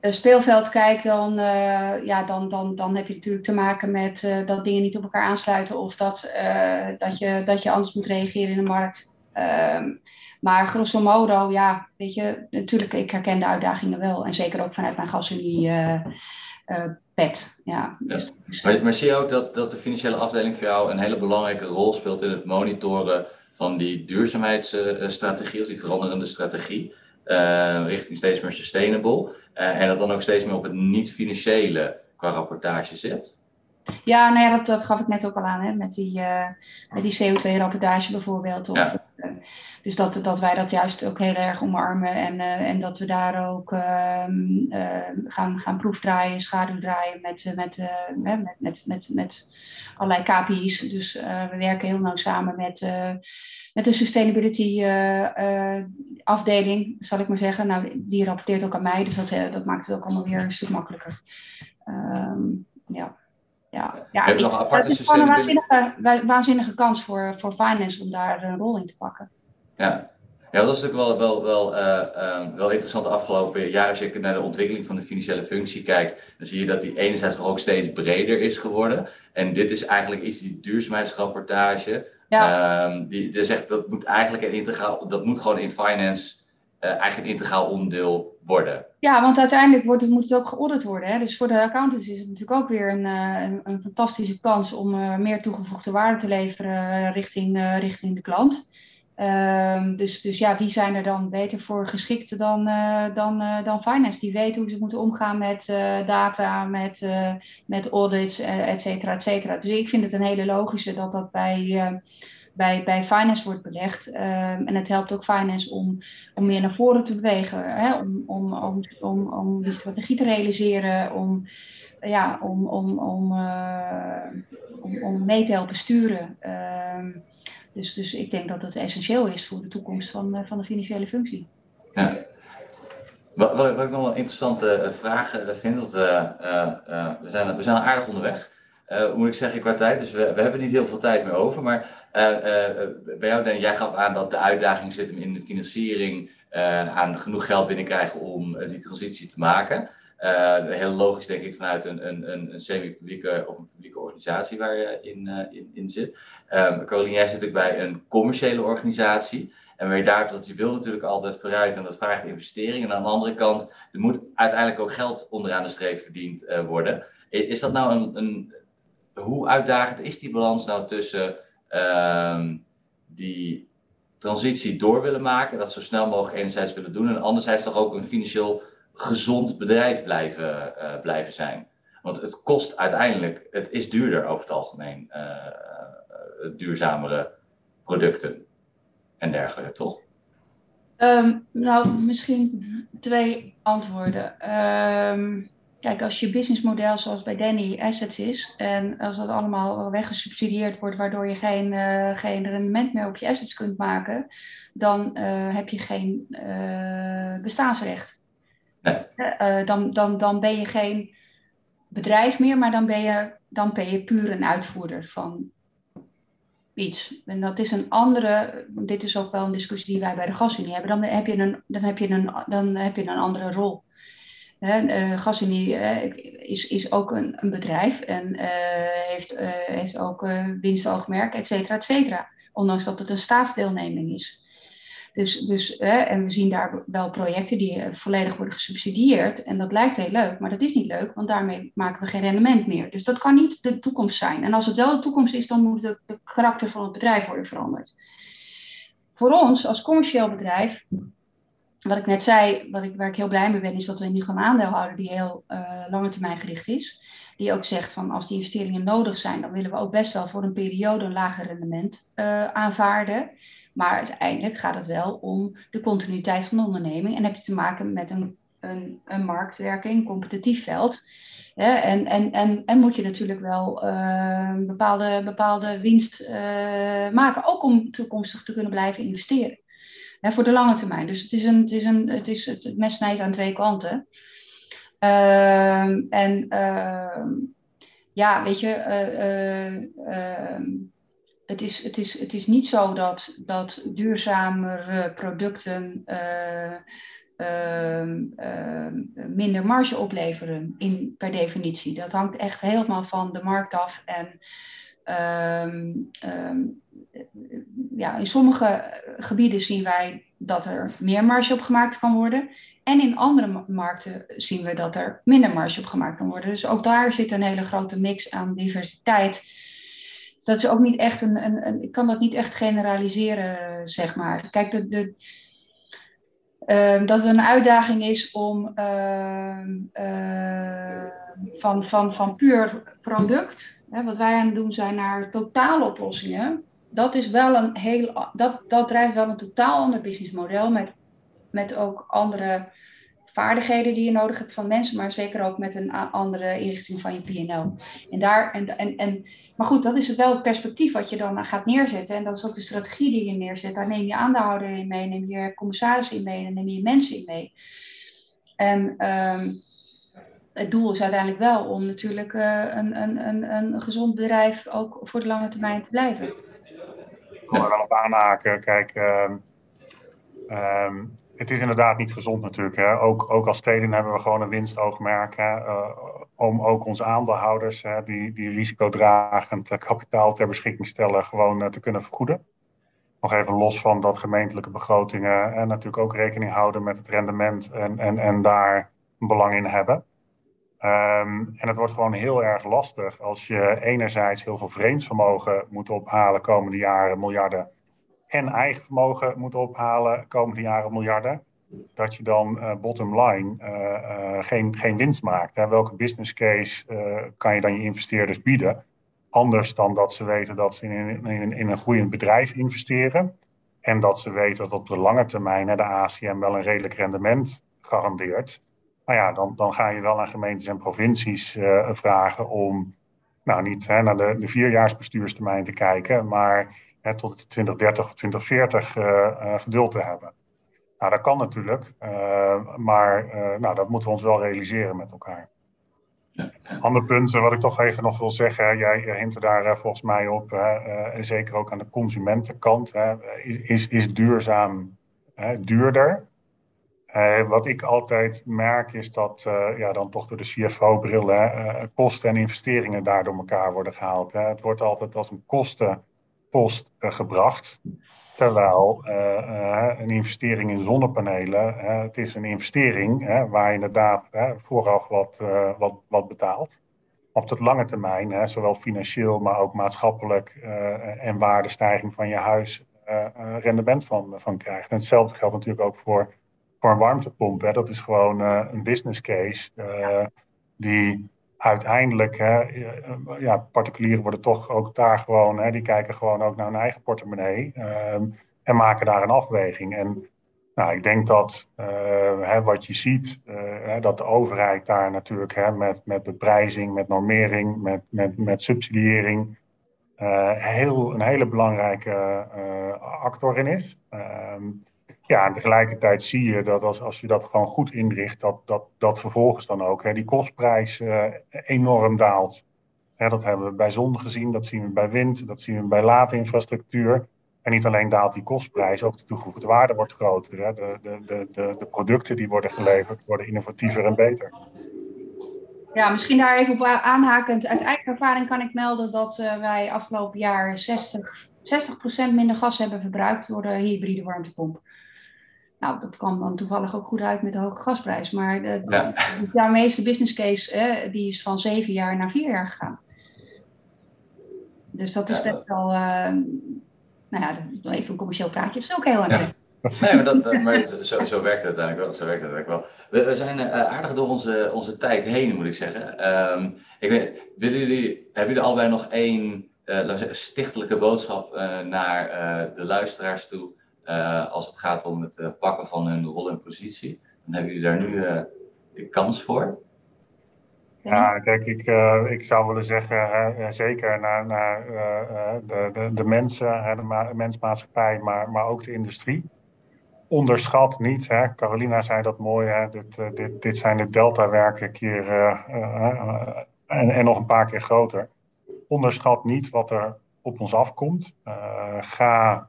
uh, speelveld kijk, dan, ja, dan, dan, dan heb je natuurlijk te maken met dat dingen niet op elkaar aansluiten of dat, dat, je, dat je anders moet reageren in de markt. Ehm, maar grosso modo, ja, weet je, natuurlijk, ik herken de uitdagingen wel. En zeker ook vanuit mijn gasolie pet. Ja. Dus, maar, maar, zie je ook dat, dat de financiële afdeling voor jou een hele belangrijke rol speelt in het monitoren van die duurzaamheidsstrategie, of die veranderende strategie, uh, richting steeds meer sustainable, uh, en dat dan ook steeds meer op het niet-financiële qua rapportage zit? Ja, nou ja, dat, dat gaf ik net ook al aan, hè, met die, uh, met die CO2-rapportage bijvoorbeeld. Of, ja. Dus dat, dat wij dat juist ook heel erg omarmen en, uh, en dat we daar ook uh, gaan, gaan proefdraaien, schaduwdraaien met, met, met, met, met, met allerlei KPI's. Dus we werken heel nauw samen met, met de sustainability afdeling, zal ik maar zeggen. Nou, die rapporteert ook aan mij, dus dat, dat maakt het ook allemaal weer een stuk makkelijker. Um, ja. Ja, ja, nog een aparte het is gewoon een waanzinnige, waanzinnige kans voor, voor finance om daar een rol in te pakken. Ja. Ja, dat is natuurlijk wel, wel, wel, uh, wel interessant de afgelopen jaar. Als je naar de ontwikkeling van de financiële functie kijkt, dan zie je dat die enerzijds toch ook steeds breder is geworden. En dit is eigenlijk iets, die duurzaamheidsrapportage, ja. Um, die, die zegt dat moet eigenlijk een integraal, dat moet gewoon in finance eigenlijk een integraal onderdeel worden. Ja, want uiteindelijk wordt het, moet het ook geaudit worden. Hè? Dus voor de accountants is het natuurlijk ook weer een, een, een fantastische kans om uh, meer toegevoegde waarde te leveren richting, richting de klant. Um, dus, dus ja, wie zijn er dan beter voor geschikt dan, dan, dan finance? Die weten hoe ze moeten omgaan met data, met, met audits, et cetera, et cetera. Dus ik vind het een hele logische dat dat bij, bij, bij finance wordt belegd. Um, en het helpt ook finance om, om meer naar voren te bewegen, hè? Om, om, om, om, om die strategie te realiseren, om, ja, om, om, om, om, om mee te helpen sturen. Um, dus, dus ik denk dat het essentieel is voor de toekomst van, eh, van de financiële functie. Ja. Wat, wat, ik nog wel een interessante eh, vraag eh, vind, want we, zijn, we zijn aardig onderweg. Moet ik zeggen, qua tijd. Dus we, we hebben niet heel veel tijd meer over. Maar bij jou, jij gaf aan dat de uitdaging zit in de financiering, aan genoeg geld binnenkrijgen om die transitie te maken. Uh, heel logisch, denk ik, vanuit een, een, een, semi-publieke of een publieke organisatie waar je in, in, in, zit. Um, Caroline, jij zit natuurlijk bij een commerciële organisatie. En waar je daar dat je wil natuurlijk altijd vooruit en dat vraagt investeringen. En aan de andere kant, er moet uiteindelijk ook geld onderaan de streep verdiend uh, worden. Is dat nou een, een hoe uitdagend is die balans nou tussen ehm, die transitie door willen maken, dat zo snel mogelijk enerzijds willen doen en anderzijds toch ook een financieel gezond bedrijf blijven, uh, blijven zijn? Want het kost uiteindelijk, het is duurder over het algemeen, uh, duurzamere producten en dergelijke, toch? Um, nou, misschien twee antwoorden. Um, kijk, als je businessmodel zoals bij Danny Assets is, en als dat allemaal weggesubsidieerd wordt, waardoor je geen, uh, geen rendement meer op je assets kunt maken, dan uh, heb je geen uh, bestaansrecht. Nee. dan, dan, dan ben je geen bedrijf meer, maar dan ben je, dan ben je puur een uitvoerder van iets. En dat is een andere, dit is ook wel een discussie die wij bij de gasunie hebben, dan heb je een, dan heb je een, dan heb je een andere rol. Hè, uh, gasunie is, is ook een, een bedrijf en uh, heeft, heeft ook winstoogmerk, et cetera, et cetera. Ondanks dat het een staatsdeelneming is. Dus, dus en we zien daar wel projecten die eh, volledig worden gesubsidieerd. En dat lijkt heel leuk, maar dat is niet leuk, want daarmee maken we geen rendement meer. Dus dat kan niet de toekomst zijn. En als het wel de toekomst is, dan moet de karakter van het bedrijf worden veranderd. Voor ons als commercieel bedrijf, wat ik net zei, wat ik, waar ik heel blij mee ben, is dat we nu een aandeelhouder die heel uh, lange termijn gericht is. Die ook zegt van als die investeringen nodig zijn, dan willen we ook best wel voor een periode een lager rendement uh, aanvaarden. Maar uiteindelijk gaat het wel om de continuïteit van de onderneming. En heb je te maken met een, een, een marktwerking, een competitief veld. en, en, en, en moet je natuurlijk wel uh, bepaalde, bepaalde winst maken, ook om toekomstig te kunnen blijven investeren. Voor de lange termijn. Dus het is een, het, is een, het, is het, mes snijdt aan twee kanten. Uh, en ehm, ja, weet je, eh, ehm, het is, het is, het is niet zo dat, dat duurzamere producten uh, minder marge opleveren in, per definitie. Dat hangt echt helemaal van de markt af. En ehm, ehm, ja, in sommige gebieden zien wij dat er meer marge op gemaakt kan worden. En in andere markten zien we dat er minder marge op gemaakt kan worden. Dus ook daar zit een hele grote mix aan diversiteit dat is ook niet echt een, een, ik kan dat niet echt generaliseren, zeg maar. Kijk, de, de, uh, dat het een uitdaging is om van, van, van puur product, hè, wat wij aan het doen zijn, naar totale oplossingen. Dat is wel een heel, dat, dat drijft wel een totaal ander businessmodel met, met ook andere vaardigheden die je nodig hebt van mensen, maar zeker ook met een andere inrichting van je PNL. En daar, en, en, en, maar goed, dat is wel het perspectief wat je dan gaat neerzetten. En dat is ook de strategie die je neerzet. Daar neem je aandeelhouder in mee, neem je commissarissen in mee en neem je mensen in mee. En um, het doel is uiteindelijk wel om natuurlijk uh, een, een, een, een gezond bedrijf ook voor de lange termijn te blijven. Ik wil er wel op aanhaken. Kijk, um, um, het is inderdaad niet gezond natuurlijk. Hè. Ook, ook als steden hebben we gewoon een winstoogmerk. Hè, uh, om ook onze aandeelhouders, hè, die, die risicodragend kapitaal ter beschikking stellen, gewoon te kunnen vergoeden. Nog even los van dat gemeentelijke begrotingen en natuurlijk ook rekening houden met het rendement en, en, en daar belang in hebben. Um, en het wordt gewoon heel erg lastig als je enerzijds heel veel vreemdsvermogen moet ophalen komende jaren, miljarden en eigen vermogen moet ophalen komende jaren miljarden, dat je dan uh, bottom line uh, uh, geen, geen winst maakt. Hè. Welke business case kan je dan je investeerders bieden? Anders dan dat ze weten dat ze in, in, een groeiend bedrijf investeren. En dat ze weten dat op de lange termijn de ACM wel een redelijk rendement garandeert. Nou ja, dan, dan ga je wel aan gemeentes en provincies vragen om nou, niet hè, naar de, de vierjaarsbestuurstermijn te kijken, maar hè, tot 2030 of 2040 uh, uh, geduld te hebben. Nou, dat kan natuurlijk, maar nou, dat moeten we ons wel realiseren met elkaar. Ander punt wat ik toch even nog wil zeggen, jij hint daar volgens mij op, en zeker ook aan de consumentenkant, is, is duurzaam duurder. Uh, wat ik altijd merk is dat uh, ja, dan toch door de CFO-bril uh, kosten en investeringen daar door elkaar worden gehaald. Hè. Het wordt altijd als een kosten post uh, gebracht. Terwijl een investering in zonnepanelen, het is een investering waar je inderdaad vooraf wat, wat, wat betaalt. op de lange termijn, hè, zowel financieel, maar ook maatschappelijk en waardestijging van je huis, rendement van, van krijgt. En hetzelfde geldt natuurlijk ook voor, voor een warmtepomp. Hè. Dat is gewoon een business case die uiteindelijk, hè, ja, particulieren worden toch ook daar gewoon, hè, die kijken gewoon ook naar hun eigen portemonnee um, en maken daar een afweging. En nou, ik denk dat hè, wat je ziet, dat de overheid daar natuurlijk hè, met, met beprijzing, met normering, met, met, met subsidiëring, heel, een hele belangrijke actor in is. Um, ja, en tegelijkertijd zie je dat als, als je dat gewoon goed inricht, dat, dat, dat vervolgens dan ook hè, die kostprijs uh, enorm daalt. Hè, dat hebben we bij zon gezien, dat zien we bij wind, dat zien we bij infrastructuur. En niet alleen daalt die kostprijs, ook de toegevoegde waarde wordt groter. Hè. De, de, de, de, producten die worden geleverd worden innovatiever en beter. Ja, misschien daar even op aanhakend. Uit eigen ervaring kan ik melden dat uh, wij afgelopen jaar 60, 60% minder gas hebben verbruikt door de hybride warmtepomp. Nou, dat kwam dan toevallig ook goed uit met de hoge gasprijs. Maar de, ja. de, meeste business case die is van zeven jaar naar vier jaar gegaan. Dus dat is best wel, uh, nou ja, even een commercieel praatje. Dat is ook heel erg. Nee, maar, dat, maar zo, zo, werkt het uiteindelijk wel. Zo werkt het eigenlijk wel. We, we zijn uh, aardig door onze, onze tijd heen, moet ik zeggen. Um, ik weet, willen jullie, hebben jullie allebei nog één uh, laten we zeggen, stichtelijke boodschap uh, naar de luisteraars toe? Uh, als het gaat om het uh, pakken van hun rol en positie. Dan hebben jullie daar nu uh, de kans voor. Ja, kijk, ik, ik zou willen zeggen, hè, zeker naar, naar de, de, de, mensen, de ma mensmaatschappij, maar, maar ook de industrie. Onderschat niet, hè, Carolina zei dat mooi, hè, dit, dit, dit zijn de delta-werken keer en, en nog een paar keer groter. Onderschat niet wat er op ons afkomt. ga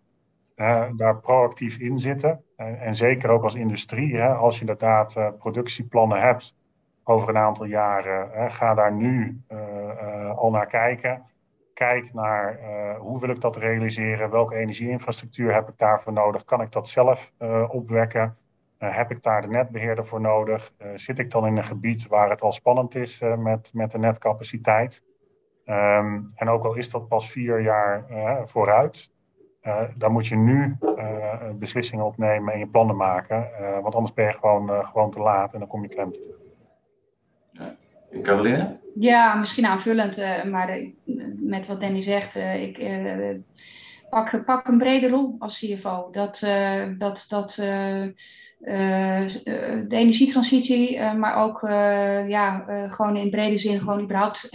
daar proactief in zitten. En, zeker ook als industrie, hè, als je inderdaad uh, productieplannen hebt over een aantal jaren, hè, ga daar nu uh, uh, al naar kijken. Kijk naar hoe wil ik dat realiseren, welke energieinfrastructuur heb ik daarvoor nodig, kan ik dat zelf opwekken, heb ik daar de netbeheerder voor nodig, zit ik dan in een gebied waar het al spannend is met, met de netcapaciteit. Um, en ook al is dat pas vier jaar vooruit, uh, dan moet je nu uh, beslissingen opnemen en je plannen maken. Uh, want anders ben je gewoon, gewoon te laat en dan kom je klem te ja. Caroline? Ja, misschien aanvullend, maar de, met wat Danny zegt, ik pak, pak een brede rol als CFO. Dat, dat, dat uh, de energietransitie, uh, maar ook ja, gewoon in brede zin, gewoon überhaupt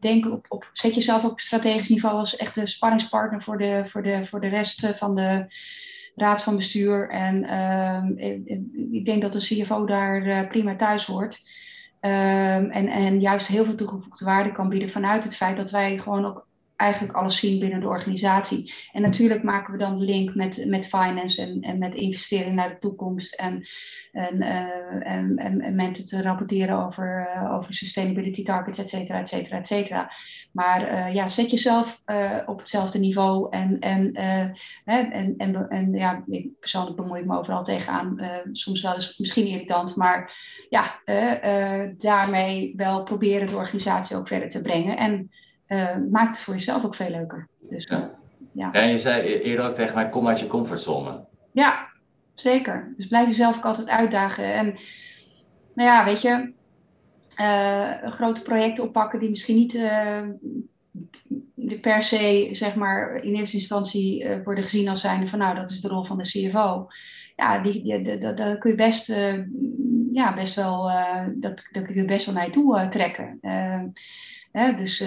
denken op, op, zet jezelf op strategisch niveau als echte voor de, voor de, voor de rest van de raad van bestuur. En ehm, ik, denk dat de CFO daar prima thuis hoort. Um, en, en juist heel veel toegevoegde waarde kan bieden vanuit het feit dat wij gewoon ook eigenlijk alles zien binnen de organisatie. En natuurlijk maken we dan de link met, met finance en, en met investeren naar de toekomst en, en, uh, en, en, en mensen te rapporteren over, uh, over sustainability targets, et cetera, et cetera, et cetera. Maar uh, ja, zet jezelf op hetzelfde niveau en, en, en, en, en, ja, ik persoonlijk bemoei ik me overal tegenaan. soms wel eens misschien irritant, maar ja, daarmee wel proberen de organisatie ook verder te brengen. En uh, maakt het voor jezelf ook veel leuker. Dus, ja. ja. En je zei e-, eerder ook tegen mij, kom uit je comfortzone. Ja, zeker. Dus blijf jezelf ook altijd uitdagen. En nou ja, weet je, uh, grote projecten oppakken die misschien niet uh, per se, zeg maar, in eerste instantie uh, worden gezien als zijnde van, nou, dat is de rol van de CFO. Ja, die, die, daar kun je best, ja, best wel, dat, dat kun je best wel naar je toe trekken. Dus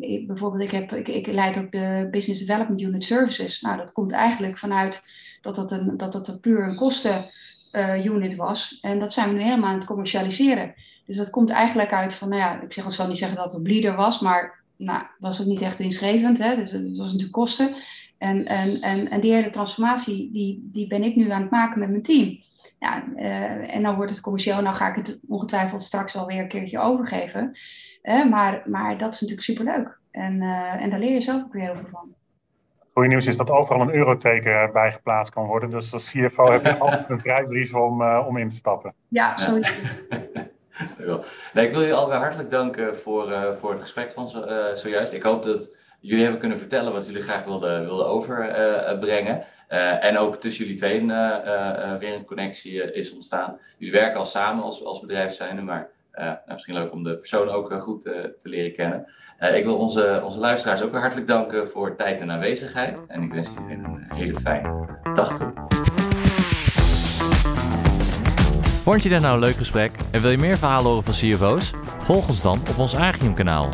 ik, bijvoorbeeld, ik, heb, ik, ik leid ook de Business Development Unit Services. Nou, dat komt eigenlijk vanuit dat dat een, dat dat een puur een kostenunit uh, was. En dat zijn we nu helemaal aan het commercialiseren. Dus dat komt eigenlijk uit van, nou ja, ik zeg, zal niet zeggen dat het bleeder was, maar nou, was ook niet echt winstgevend. Hè? Dus het was natuurlijk kosten. En, en, en, en die hele transformatie, die, die ben ik nu aan het maken met mijn team. Ja, uh, en dan wordt het commercieel, nou ga ik het ongetwijfeld straks wel weer een keertje overgeven maar, maar dat is natuurlijk superleuk. En, uh, en daar leer je zelf ook weer heel veel van. Goeie nieuws is dat overal een euroteken bij geplaatst kan worden. Dus als CFO heb je altijd een vrijbrief om, uh, om in te stappen. Ja, het. Nee, ik wil jullie allebei hartelijk danken voor, voor het gesprek van zojuist. Ik hoop dat jullie hebben kunnen vertellen wat jullie graag wilden, wilden overbrengen. Uh, en ook tussen jullie tweeën weer een connectie is ontstaan. Jullie werken al samen als, als bedrijf zijn, maar nou, misschien leuk om de persoon ook goed te leren kennen. ik wil onze, onze luisteraars ook hartelijk danken voor tijd en aanwezigheid. En ik wens jullie een hele fijne dag toe. Vond je dit nou een leuk gesprek en wil je meer verhalen horen van CFO's? Volg ons dan op ons Agium kanaal.